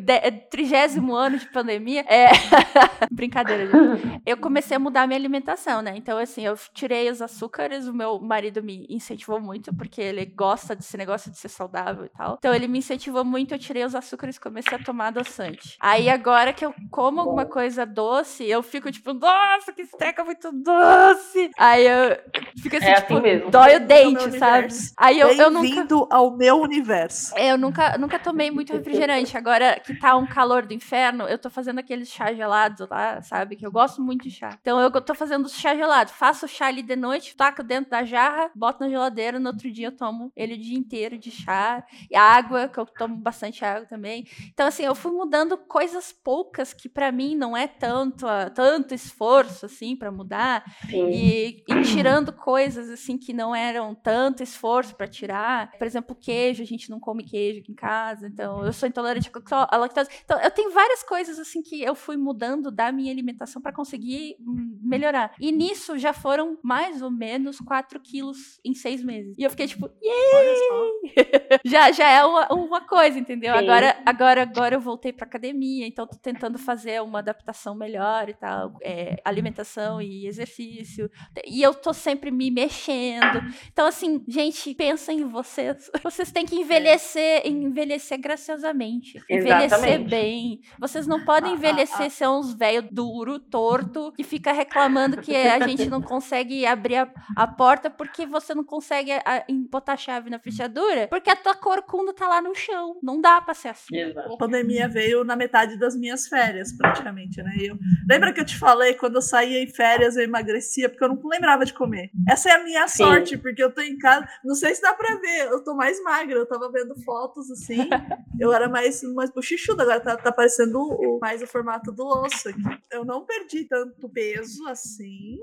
trigésimo ano de pandemia. É. Brincadeira, gente. Eu comecei a mudar a minha alimentação, né? Então, assim, eu tirei os açúcares, o meu marido me incentivou muito, porque ele gosta desse negócio de ser saudável e tal. Então, ele me incentivou muito, eu tirei os açúcares e comecei a tomar adoçante. Aí, agora que eu como alguma coisa doce, eu fico tipo, nossa, que esteca muito doce! Aí eu fico assim, é tipo, assim dói o dente, sabe? Aí eu, eu nunca. ao meu universo. É, eu nunca, nunca tomei muito refrigerante. Agora que tá um calor do inferno, eu tô fazendo aqueles chá gelados lá, sabe? Que eu gosto muito de chá. Então eu tô fazendo chá gelado. Faço o chá ali de noite, taco dentro da jarra, boto na geladeira, no outro dia eu tomo ele o dia inteiro de chá. E água, que eu tomo bastante água também. Então, assim, eu fui mudando coisas poucas que para mim não é tanto, tanto esforço, assim, para mudar. E, e, tirando coisas, assim, que não eram tanto esforço para tirar. Por exemplo, queijo, a gente não come queijo aqui em casa. Então, eu sou intolerante à lactose. Então, eu tenho várias coisas, assim, que eu fui mudando da minha alimentação para conseguir hum, melhorar. E nisso já foram mais ou menos 4 quilos em seis meses. E eu fiquei tipo, yay! já, já é uma, uma coisa, entendeu? Agora, agora, agora eu voltei pra academia, então tô tentando fazer uma adaptação melhor e tal. É, alimentação e exercício. E eu tô sempre me mexendo. Então, assim, gente, pensa em vocês. Vocês têm que envelhecer, envelhecer graciosamente. Envelhecer Exatamente. bem. Vocês não podem envelhecer ser uns velho duro, torto, que fica reclamando que a gente não consegue abrir a, a porta porque você não consegue a- em- botar a chave na fechadura, porque a tua corcunda tá lá no chão. Não dá pra ser assim. Exato. A pandemia veio na metade das minhas férias, praticamente, né? Eu, lembra que eu te falei, quando eu saía em férias eu emagrecia, porque eu não lembrava de comer. Essa é a minha Sim. sorte, porque eu tô em casa, não sei se dá pra ver, eu tô mais magra, eu tava vendo fotos assim, eu era mais, mais bochichuda, agora tá, tá parecendo o, mais o formato do osso aqui. Eu não perdi tanto peso assim,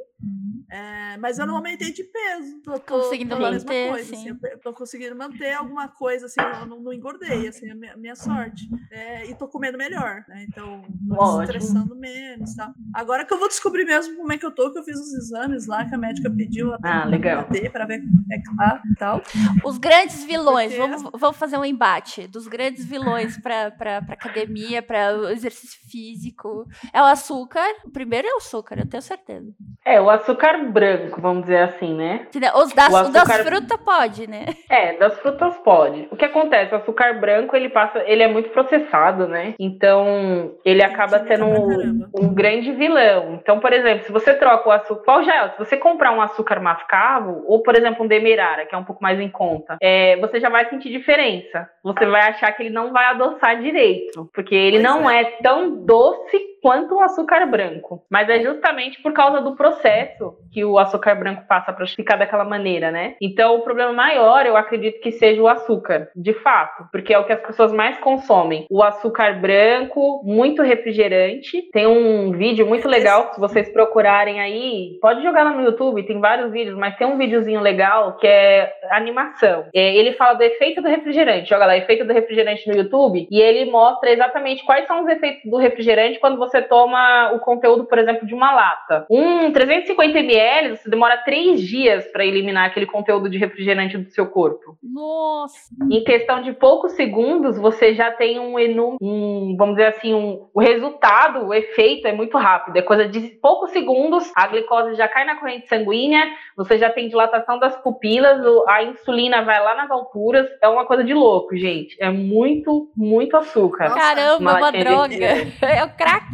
é, mas eu não aumentei de peso. Tô, tô, Conseguindo tô manter, coisa, sim. assim, eu tô conseguindo manter alguma coisa, assim, eu não, não engordei, assim, a minha, minha sorte. É, e tô comendo melhor, né? Então, tô estressando menos e tal. Agora que eu vou descobrir mesmo como é que eu tô, que eu fiz os exames lá, que a médica pediu até Ah, legal. bater pra ver como é que tá e tal. Os grandes vilões, Porque- vamos, vamos fazer um embate dos grandes vilões pra, pra, pra academia, pra exercício físico. É o açúcar. O primeiro é o açúcar, eu tenho certeza. É, o açúcar branco, vamos dizer assim, né? Os das, O o das açúcar- frutas pode, né? É, das frutas pode. O que acontece? O açúcar branco, ele passa, ele é muito processado, né? Então, ele acaba sendo um, um grande vilão. Então, por exemplo, se você troca o açúcar, qual já é? Se você comprar um açúcar mascavo, ou por exemplo, um demerara, que é um pouco mais em conta, é, você já vai sentir diferença. Você vai achar que ele não vai adoçar direito, porque ele Pois não é. tão doce quanto o açúcar branco. Mas é justamente por causa do processo que o açúcar branco passa para ficar daquela maneira, né? Então, o problema maior, eu acredito que seja o açúcar, de fato, porque é o que as pessoas mais consomem. O açúcar branco, muito refrigerante. Tem um vídeo muito legal, se vocês procurarem aí, pode jogar lá no YouTube, tem vários vídeos, mas tem um videozinho legal que é animação. É, ele fala do efeito do refrigerante. Joga lá, efeito do refrigerante no YouTube, e ele mostra exatamente quais são os efeitos do refrigerante quando você toma o conteúdo, por exemplo, de uma lata. Um 350 ml, você demora três dias para eliminar aquele conteúdo de refrigerante do seu corpo. Nossa. Em questão de poucos segundos, você já tem um, um vamos dizer assim, um, o resultado, o efeito é muito rápido. É coisa de poucos segundos, a glicose já cai na corrente sanguínea, você já tem dilatação das pupilas, a insulina vai lá nas alturas. É uma coisa de louco, gente. É muito, muito açúcar. Caramba, uma uma droga. É o crack.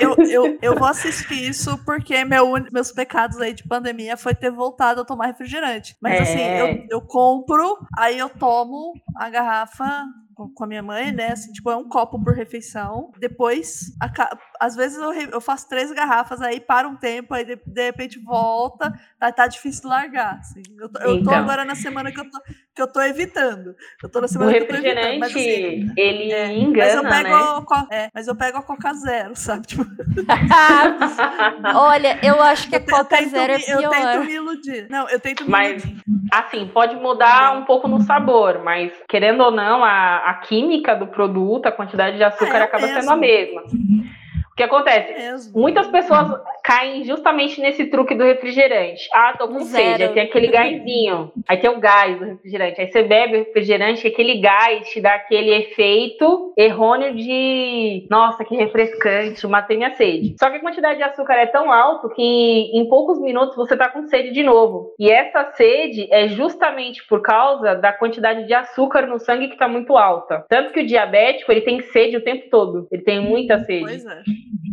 Eu, eu, eu vou assistir isso porque meu, meus pecados aí de pandemia foi ter voltado a tomar refrigerante. Mas É. assim, eu, eu compro, aí eu tomo a garrafa com a minha mãe, né? Assim, tipo, é um copo por refeição. Depois, aca- às vezes eu, eu faço três garrafas, aí para um tempo, aí de, de repente volta. Tá, tá difícil largar. Assim. Eu, tô, eu tô Então. agora na semana que eu tô, que eu tô evitando. Eu tô na O semana que eu tô evitando. refrigerante, Mas, assim, ele é, mas eu engana, pego, né? a é, mas eu pego a Coca Zero, sabe? Tipo, Olha, eu acho que a Coca Zero é me, eu tento pior. me iludir. Não, eu tento me Mas, iludir. assim, pode mudar um pouco no sabor, mas querendo ou não, a, a química do produto, a quantidade de açúcar É, é acaba mesmo. sendo a mesma. O que acontece? Mesmo. Muitas pessoas caem justamente nesse truque do refrigerante. Ah, tô com sede. Aí tem aquele gásinho. Aí tem o gás do refrigerante. Aí você bebe o refrigerante e aquele gás te dá aquele efeito errôneo de nossa, que refrescante, matei minha sede. Só que a quantidade de açúcar é tão alto que em poucos minutos você tá com sede de novo. E essa sede é justamente por causa da quantidade de açúcar no sangue que tá muito alta. Tanto que o diabético, ele tem sede o tempo todo. Ele tem muita sede. Pois é.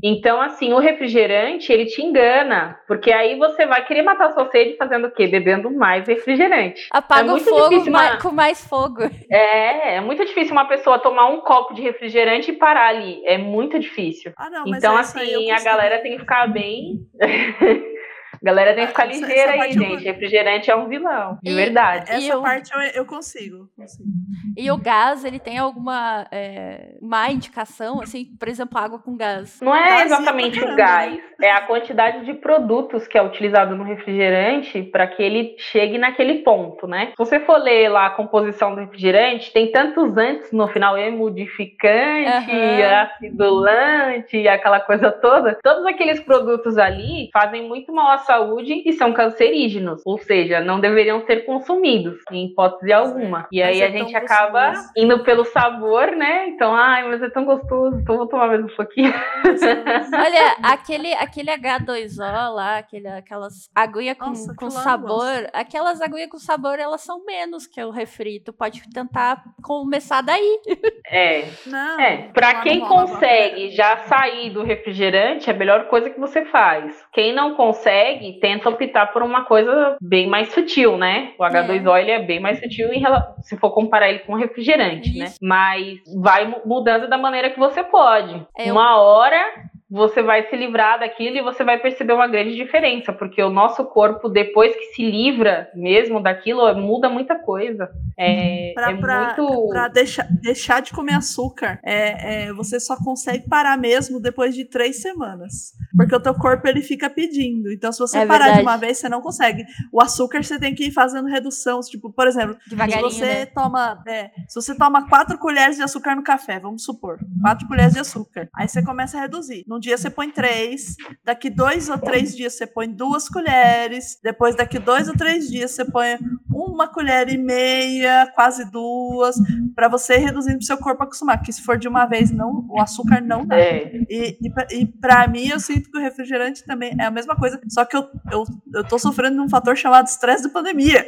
Então, assim, o refrigerante, ele te engana, porque aí você vai querer matar sua sede fazendo o quê? Bebendo mais refrigerante. Apaga É o fogo difícil ma- uma- com mais fogo. É, é muito difícil uma pessoa tomar um copo de refrigerante e parar ali. É muito difícil. Ah, não, mas então, é assim, a galera tem que ficar bem. a galera tem que ficar essa- ligeira essa aí, eu gente. vou- Refrigerante é um vilão, de E- verdade. Essa eu- parte eu, eu consigo. consigo. E o gás, ele tem alguma é, má indicação? Assim, por exemplo, água com gás. Não é Vazia exatamente o gás, é a quantidade de produtos que é utilizado no refrigerante para que ele chegue naquele ponto, né? Se você for ler lá a composição do refrigerante, tem tantos antes no final, emulsificante, Aham. acidulante, aquela coisa toda. Todos aqueles produtos ali fazem muito mal à saúde e são cancerígenos, ou seja, não deveriam ser consumidos em hipótese alguma. E aí é a gente acaba gostoso. indo pelo sabor, né? Então, ai, mas é tão gostoso, então vou tomar mais um pouquinho. Olha, aquele, aquele H2O lá, aquele, aquelas aguinhas com, Nossa, com sabor, aquelas aguinhas com sabor, elas são menos que o refri. Tu pode tentar começar daí. É. Não, é. Pra quem consegue já sair do refrigerante, é a melhor coisa que você faz. Quem não consegue, tenta optar por uma coisa bem mais sutil, né? O H2O é. ele é bem mais sutil em, se for comparar ele com refrigerante, né? Isso. né? Mas vai mudando da maneira que você pode. É, uma hora você vai se livrar daquilo e você vai perceber uma grande diferença, porque o nosso corpo, depois que se livra mesmo daquilo, muda muita coisa. É, pra, é pra, muito... pra deixar, deixar de comer açúcar, é, é, você só consegue parar mesmo depois de três semanas. Porque o teu corpo ele fica pedindo. Então, se você é parar verdade. de uma vez, você não consegue. O açúcar você tem que ir fazendo redução. Tipo, por exemplo, se você né? toma. É, se você toma quatro colheres de açúcar no café, vamos supor. Quatro colheres de açúcar. Aí você começa a reduzir. No dia você põe três, daqui dois ou três dias você põe duas colheres, depois daqui dois ou três dias você põe uma colher e meia, quase duas, para você ir reduzindo pro seu corpo acostumar, porque se for de uma vez, não, o açúcar não dá. É. E, e, e para mim, eu sinto que o refrigerante também é a mesma coisa, só que eu, eu, eu tô sofrendo de um fator chamado estresse de pandemia.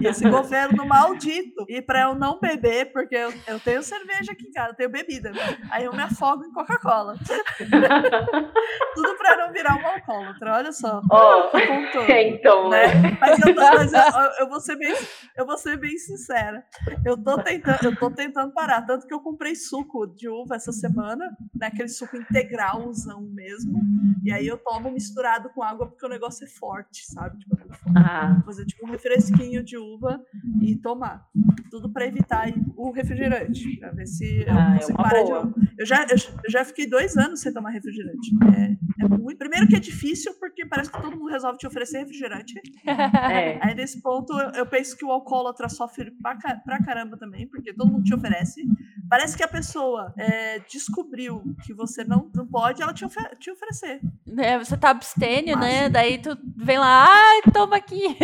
E esse governo maldito. E para eu não beber, porque eu, eu tenho cerveja aqui em casa, eu tenho bebida. Aí eu me afogo em Coca-Cola. Tudo para não virar um alcoólatra, olha só. Oh, então, né? Mas, eu, mas eu, eu, vou ser bem, eu vou ser bem sincera. Eu tô tentando, eu tô tentando parar, tanto que eu comprei suco de uva essa semana, né? Aquele suco integralzão mesmo. E aí eu tomo misturado com água porque o negócio é forte, sabe? Tipo, é forte. Ah. Fazer tipo um refresquinho de uva e tomar. Tudo para evitar o refrigerante, para ver se eu ah, consigo é parar boa. de eu já, eu já fiquei dois anos sem tomar refrigerante. É, é muito. Primeiro que é difícil, porque parece que todo mundo resolve te oferecer refrigerante. É. Aí nesse ponto eu, eu, penso que o alcoólatra sofre pra, pra caramba também, porque todo mundo te oferece. Parece que a pessoa é, descobriu que você não, não pode, ela te, ofer te oferecer. É, você tá abstênio, Mas, né? Daí tu vem lá, ai, toma aqui.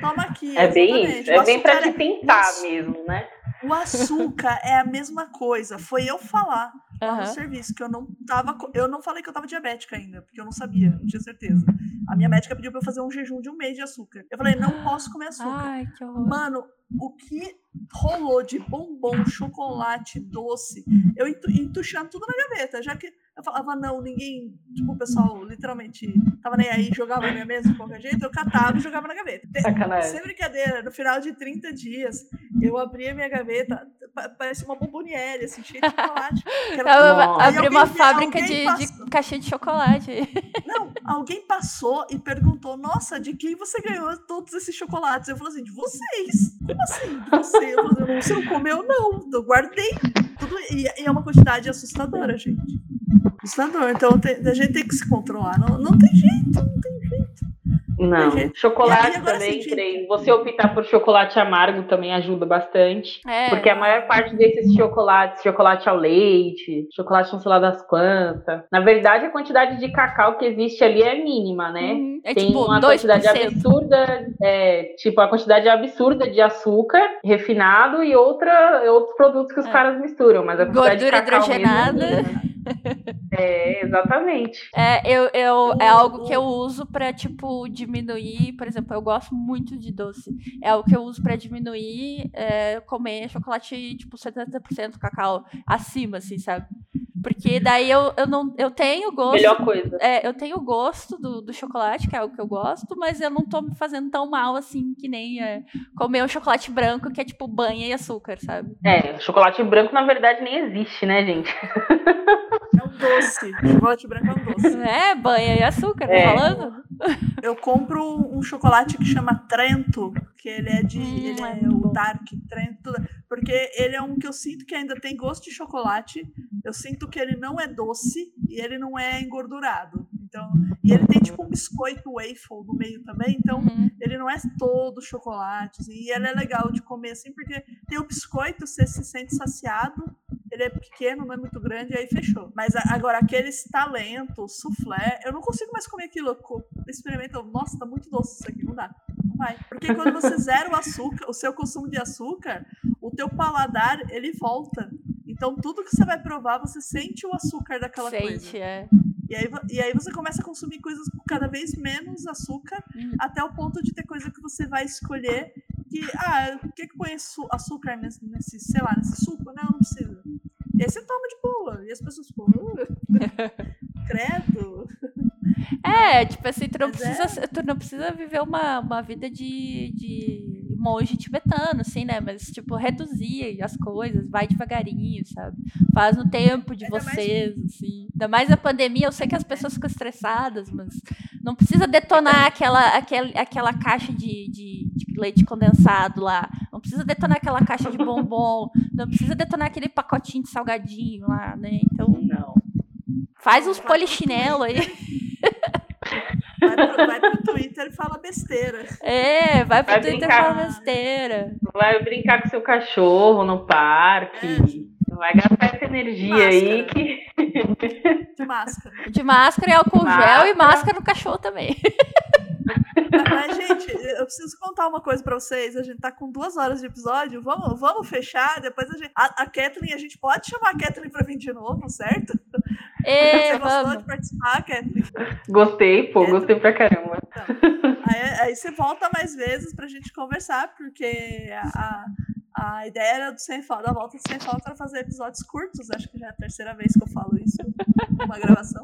Toma aqui. É bem isso. É bem pra te tentar mesmo, né? O açúcar é a mesma coisa. Foi eu falar lá uhum. no serviço que eu não tava. Eu não falei que eu tava diabética ainda, porque eu não sabia, não tinha certeza. A minha médica pediu pra eu fazer um jejum de um mês de açúcar. Eu falei, não posso comer açúcar. Ai, que horror. Mano, o que rolou de bombom, chocolate, doce, eu entuchando tudo na gaveta, já que eu falava, não, ninguém, tipo, o pessoal literalmente tava nem aí, jogava na minha mesa de qualquer jeito, eu catava e jogava na gaveta. Sacanagem. Sem brincadeira, no final de 30 dias, eu abria minha gaveta, parecia uma bomboniere, assim, cheia de chocolate. Abri uma fábrica de, de caixinha de chocolate. Não, alguém passou e perguntou, nossa, de quem você ganhou todos esses chocolates? Eu falei assim, de vocês. Como assim, você? Você não comeu, não. Eu guardei tudo. E, e é uma quantidade assustadora, gente. Assustador. Então tem, a gente tem que se controlar. Não, não tem jeito, não tem jeito. Não, chocolate também, creio. Você optar por chocolate amargo também ajuda bastante. É. Porque a maior parte desses chocolates, chocolate ao leite, chocolate não sei lá das quantas. Na verdade, a quantidade de cacau que existe ali é mínima, né? Uhum. É Tem tipo uma 2%. quantidade absurda, é, tipo, a quantidade absurda de açúcar refinado e outra, outros produtos que os é. caras misturam. Mas a quantidade Gordura de cacau hidrogenada. Mesmo, é, exatamente. É, eu, eu, é algo que eu uso pra, tipo, diminuir. Por exemplo, eu gosto muito de doce. É algo que eu uso pra diminuir é, comer chocolate, tipo, 70% cacau acima, assim, sabe? Porque daí eu, eu não eu tenho gosto. Melhor coisa. É, eu tenho gosto do, do chocolate, que é algo que eu gosto, mas eu não tô me fazendo tão mal assim que nem é, comer um chocolate branco, que é tipo banha e açúcar, sabe? É, chocolate branco na verdade nem existe, né, gente? Doce. Chocolate branco é um doce. É, banha e açúcar, tá é. tá falando? Eu compro um chocolate que chama Trento, que ele é de. Hum, ele é, é o Dark Trento. Porque ele é um que eu sinto que ainda tem gosto de chocolate. Eu sinto que ele não é doce e ele não é engordurado. Então, e ele tem tipo um biscoito waffle no meio também, então uhum. ele não é todo chocolate. Assim, e ele é legal de comer assim, porque tem o biscoito, você se sente saciado, ele é pequeno, não é muito grande, e aí fechou. Mas agora, aqueles talentos, soufflé, eu não consigo mais comer aquilo. Experimenta, nossa, tá muito doce isso aqui, não dá. Não vai. Porque quando você zera o açúcar, o seu consumo de açúcar, o teu paladar, ele volta. Então, tudo que você vai provar, você sente o açúcar daquela sente, coisa. Sente, é. E aí, e aí você começa a consumir coisas com cada vez menos açúcar, hum. até o ponto de ter coisa que você vai escolher que, ah, o que que põe açúcar nesse, nesse, sei lá, nesse suco? Não, não precisa. E aí você toma de boa. E as pessoas ficam, uh, credo. É, tipo assim, tu não, precisa, é. tu não precisa viver uma, uma vida de, de monge tibetano, assim, né? Mas, tipo, reduzir as coisas, vai devagarinho, sabe? Faz no tempo de Ainda vocês, mais... assim. Ainda mais a pandemia, eu sei que as pessoas ficam estressadas, mas não precisa detonar aquela, aquela, aquela caixa de, de, de leite condensado lá. Não precisa detonar aquela caixa de bombom. não precisa detonar aquele pacotinho de salgadinho lá, né? Então. Não. Faz uns polichinelo aí. Vai pro, vai pro Twitter e fala besteira. É, vai pro vai Twitter e fala besteira. Vai brincar com seu cachorro no parque. É. Vai gastar essa energia aí que. De máscara. De máscara e álcool máscara. gel e máscara no cachorro também. Mas, gente, eu preciso contar uma coisa pra vocês. A gente tá com duas horas de episódio. Vamos, vamos fechar. Depois a gente. A, a Kathleen, a gente pode chamar a Kathleen pra vir de novo, certo? Você gostou vamos. de participar, Kathleen? Gostei, pô, Kathleen. gostei pra caramba. Então, aí, aí, você volta mais vezes pra gente conversar, porque a, a ideia era do Sem Falta, da volta do Sem Falta era fazer episódios curtos. Acho que já é a terceira vez que eu falo isso numa gravação.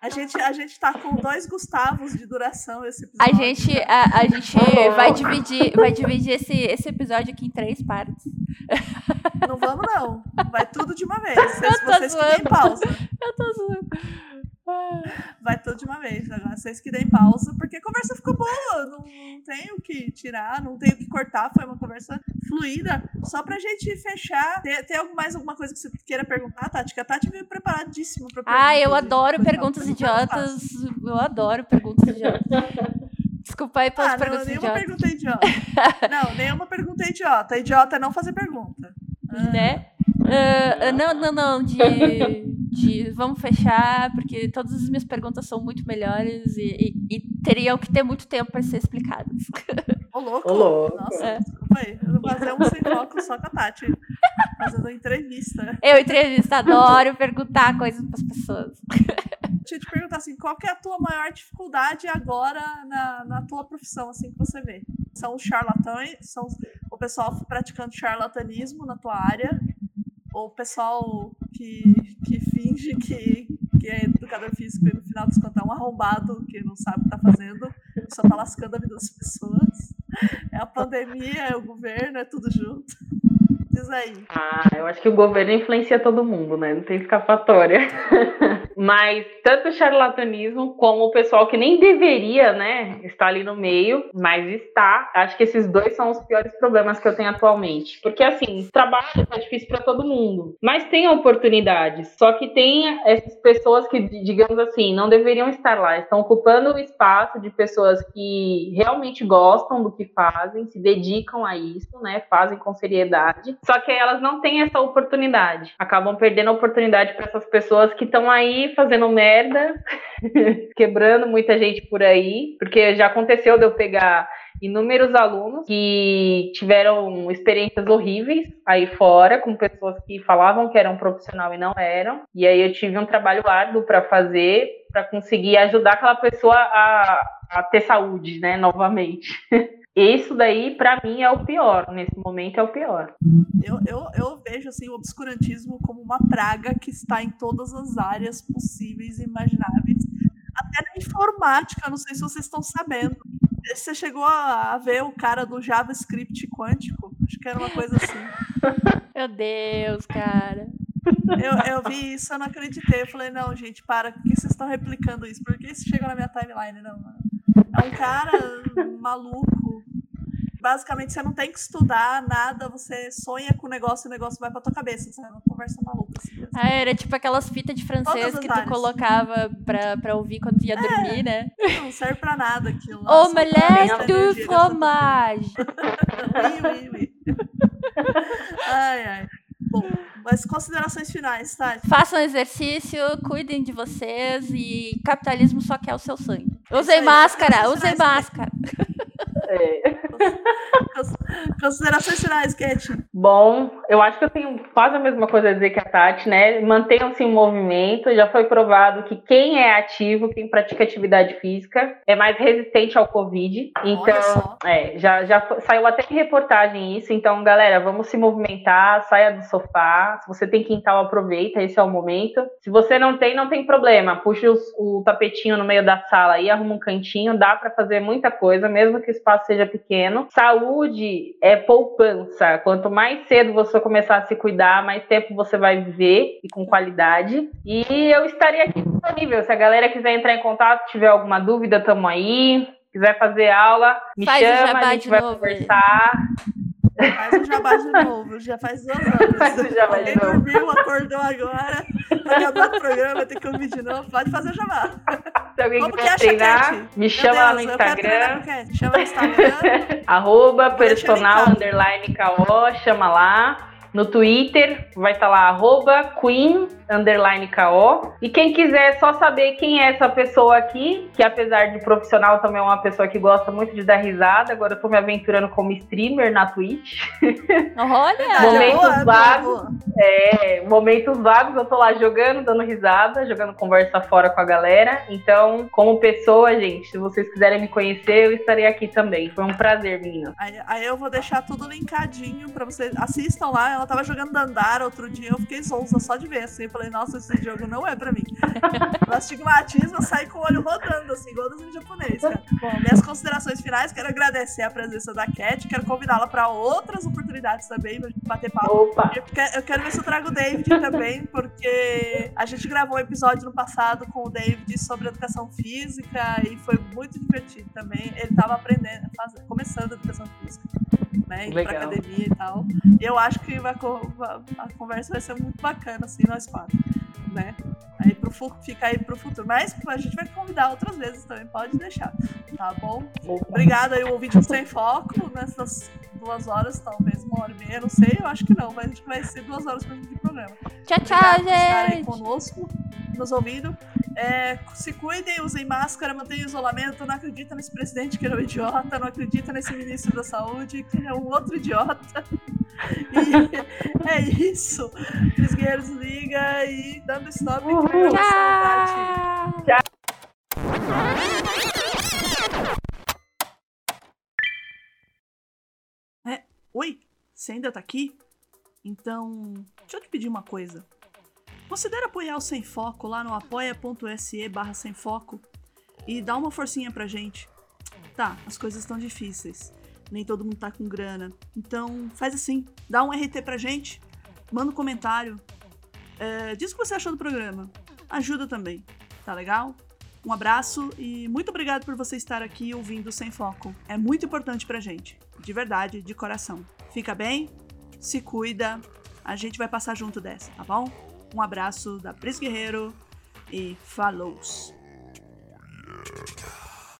A gente, a gente tá com dois Gustavos de duração esse episódio. A gente, a, a gente vai dividir, vai dividir esse, esse episódio aqui em três partes. Não vamos, não. Vai tudo de uma vez. Se vocês que deem pausa. Eu tô zoando. Vai tudo de uma vez. Agora vocês que deem pausa, porque a conversa ficou boa. Não, não tem o que tirar, não tem o que cortar. Foi uma conversa fluida. Só pra gente fechar. Tem, tem mais alguma coisa que você queira perguntar, Tati? Que a Tati veio preparadíssima pra perguntar. Ah, eu adoro perguntas idiotas. Eu adoro perguntas idiotas. Desculpa aí pelas ah, perguntas não, nenhuma pergunta idiota. não, nenhuma pergunta idiota. Idiota é não fazer pergunta. Né? Uh, não, não, não. De, de vamos fechar, porque todas as minhas perguntas são muito melhores e, e, e teriam que ter muito tempo para ser explicadas. Ô, louco! Ô, louco. Nossa, é. desculpa aí. Eu vou fazer um sem foco só com a Tati. Fazendo entrevista. Eu entrevista, adoro perguntar coisas para as pessoas. Deixa eu te perguntar assim, qual é a tua maior dificuldade agora na, na tua profissão, assim, que você vê? São os charlatães, são pessoal praticando charlatanismo na tua área, ou o pessoal que, que finge que, que é educador físico e no final dos contos é um arrombado que não sabe o que tá fazendo só tá lascando a vida das pessoas. É a pandemia, é o governo, é tudo junto. Diz aí. Ah, eu acho que o governo influencia todo mundo, né? Não tem escapatória. mas tanto o charlatanismo como o pessoal que nem deveria, né, estar ali no meio, mas está. Acho que esses dois são os piores problemas que eu tenho atualmente. Porque assim, trabalho tá difícil para todo mundo, mas tem oportunidades. Só que tem essas pessoas que, digamos assim, não deveriam estar lá, estão ocupando o espaço de pessoas que realmente gostam do que fazem, se dedicam a isso, né, fazem com seriedade só que elas não têm essa oportunidade. Acabam perdendo a oportunidade para essas pessoas que estão aí fazendo merda, quebrando muita gente por aí. Porque já aconteceu de eu pegar inúmeros alunos que tiveram experiências horríveis aí fora, com pessoas que falavam que eram profissional e não eram. E aí eu tive um trabalho árduo para fazer, para conseguir ajudar aquela pessoa a, a ter saúde, né, novamente. Isso daí, para mim, é o pior. Nesse momento, é o pior. Eu, eu, eu vejo assim, o obscurantismo como uma praga que está em todas as áreas possíveis e imagináveis. Até na informática, não sei se vocês estão sabendo. Você chegou a, a ver o cara do JavaScript quântico? Acho que era uma coisa assim. Meu Deus, cara. Eu, eu vi isso, eu não acreditei. Eu falei, não, gente, para, por que vocês estão replicando isso? Por que isso chegou na minha timeline? Não, é um cara maluco. Basicamente, você não tem que estudar nada, você sonha com o negócio e o negócio vai pra tua cabeça. Você é uma conversa maluca. Assim, ah, era tipo aquelas fitas de francês que tu áreas. colocava pra, pra ouvir quando ia é, dormir, né? Não serve pra nada aquilo. Omelette du fromage. oui, oui, oui. Ai, ai. Bom, mas considerações finais, tá? Façam exercício, cuidem de vocês e capitalismo só quer o seu sangue. Usem máscara, usem máscara. É. Considerações finais, Cat. Bom, eu acho que eu tenho quase a mesma coisa a dizer que a Tati, né? Mantenham-se em movimento. Já foi provado que quem é ativo, quem pratica atividade física, é mais resistente ao Covid. Então, é, já, já saiu até em reportagem isso. Então, galera, vamos se movimentar, saia do sofá. Se você tem quintal, aproveita, esse é o momento. Se você não tem, não tem problema. Puxe os, o tapetinho no meio da sala e arruma um cantinho. Dá para fazer muita coisa, mesmo que o espaço seja pequeno. Saúde é poupança. Quanto mais cedo você começar a se cuidar, mais tempo você vai viver e com qualidade. E eu estaria aqui disponível. Se a galera quiser entrar em contato, tiver alguma dúvida, tamo aí. Quiser fazer aula, me Faz chama, a gente vai novo. conversar. Faz o jabá de novo, já faz duas horas. Faz o jabá de novo. dormiu, acordou agora, acabou o programa, tem que ouvir de novo, pode fazer o jabá. Se alguém Como quiser treinar, me chama Deus, lá no Instagram. Chama no Instagram. Arroba personal underline caô, chama lá. No Twitter vai estar tá lá, arroba Queen underline KO. E quem quiser só saber quem é essa pessoa aqui, que apesar de profissional também é uma pessoa que gosta muito de dar risada, agora eu tô me aventurando como streamer na Twitch. Olha! momentos boa, vagos. Boa. É, momentos vagos, eu tô lá jogando, dando risada, jogando conversa fora com a galera. Então, como pessoa, gente, se vocês quiserem me conhecer, eu estarei aqui também. Foi um prazer, menina. Aí, aí eu vou deixar tudo linkadinho pra vocês. Assistam lá, ela tava jogando Dandara outro dia, eu fiquei zonza só de ver, assim, falei, nossa, esse jogo não é pra mim. o astigmatismo, eu saí com o olho rodando, assim, igual dos cara. Bom, minhas considerações finais, quero agradecer a presença da Cat, quero convidá-la pra outras oportunidades também, pra gente bater papo. Opa! Eu quero ver se eu trago o David também, porque a gente gravou um episódio no passado com o David sobre educação física e foi muito divertido também. Ele tava aprendendo, fazendo, começando a educação física né? Indo pra academia e tal. E eu acho que vai, a conversa vai ser muito bacana, assim, nós quatro, né? Aí pro, fica aí pro futuro. Mas a gente vai convidar outras vezes também, pode deixar. Tá bom? Obrigada aí, o vídeo sem foco nessas duas horas, talvez uma hora e meia, não sei, eu acho que não, mas a gente vai ser duas horas de programa. Tchau, tchau, gente! Por estarem conosco, nos ouvindo. É, se cuidem, usem máscara, mantenham isolamento. Não acredita nesse presidente que é um idiota, não acredita nesse ministro da saúde que é um outro idiota. E é isso. Os guerreiros liga e dando stop. Tchau. Tchau. É, oi, você ainda tá aqui? Então, deixa eu te pedir uma coisa. Considere apoiar o Sem Foco lá no apoia.se barra sem foco e dá uma forcinha pra gente. Tá, as coisas estão difíceis. Nem todo mundo tá com grana. Então, faz assim, dá um RT pra gente, manda um comentário. É, diz o que você achou do programa. Ajuda também, tá legal? Um abraço e muito obrigado por você estar aqui ouvindo Sem Foco. É muito importante pra gente. De verdade, de coração. Fica bem, se cuida, a gente vai passar junto dessa, tá bom? Um abraço da Pris Guerreiro e falou!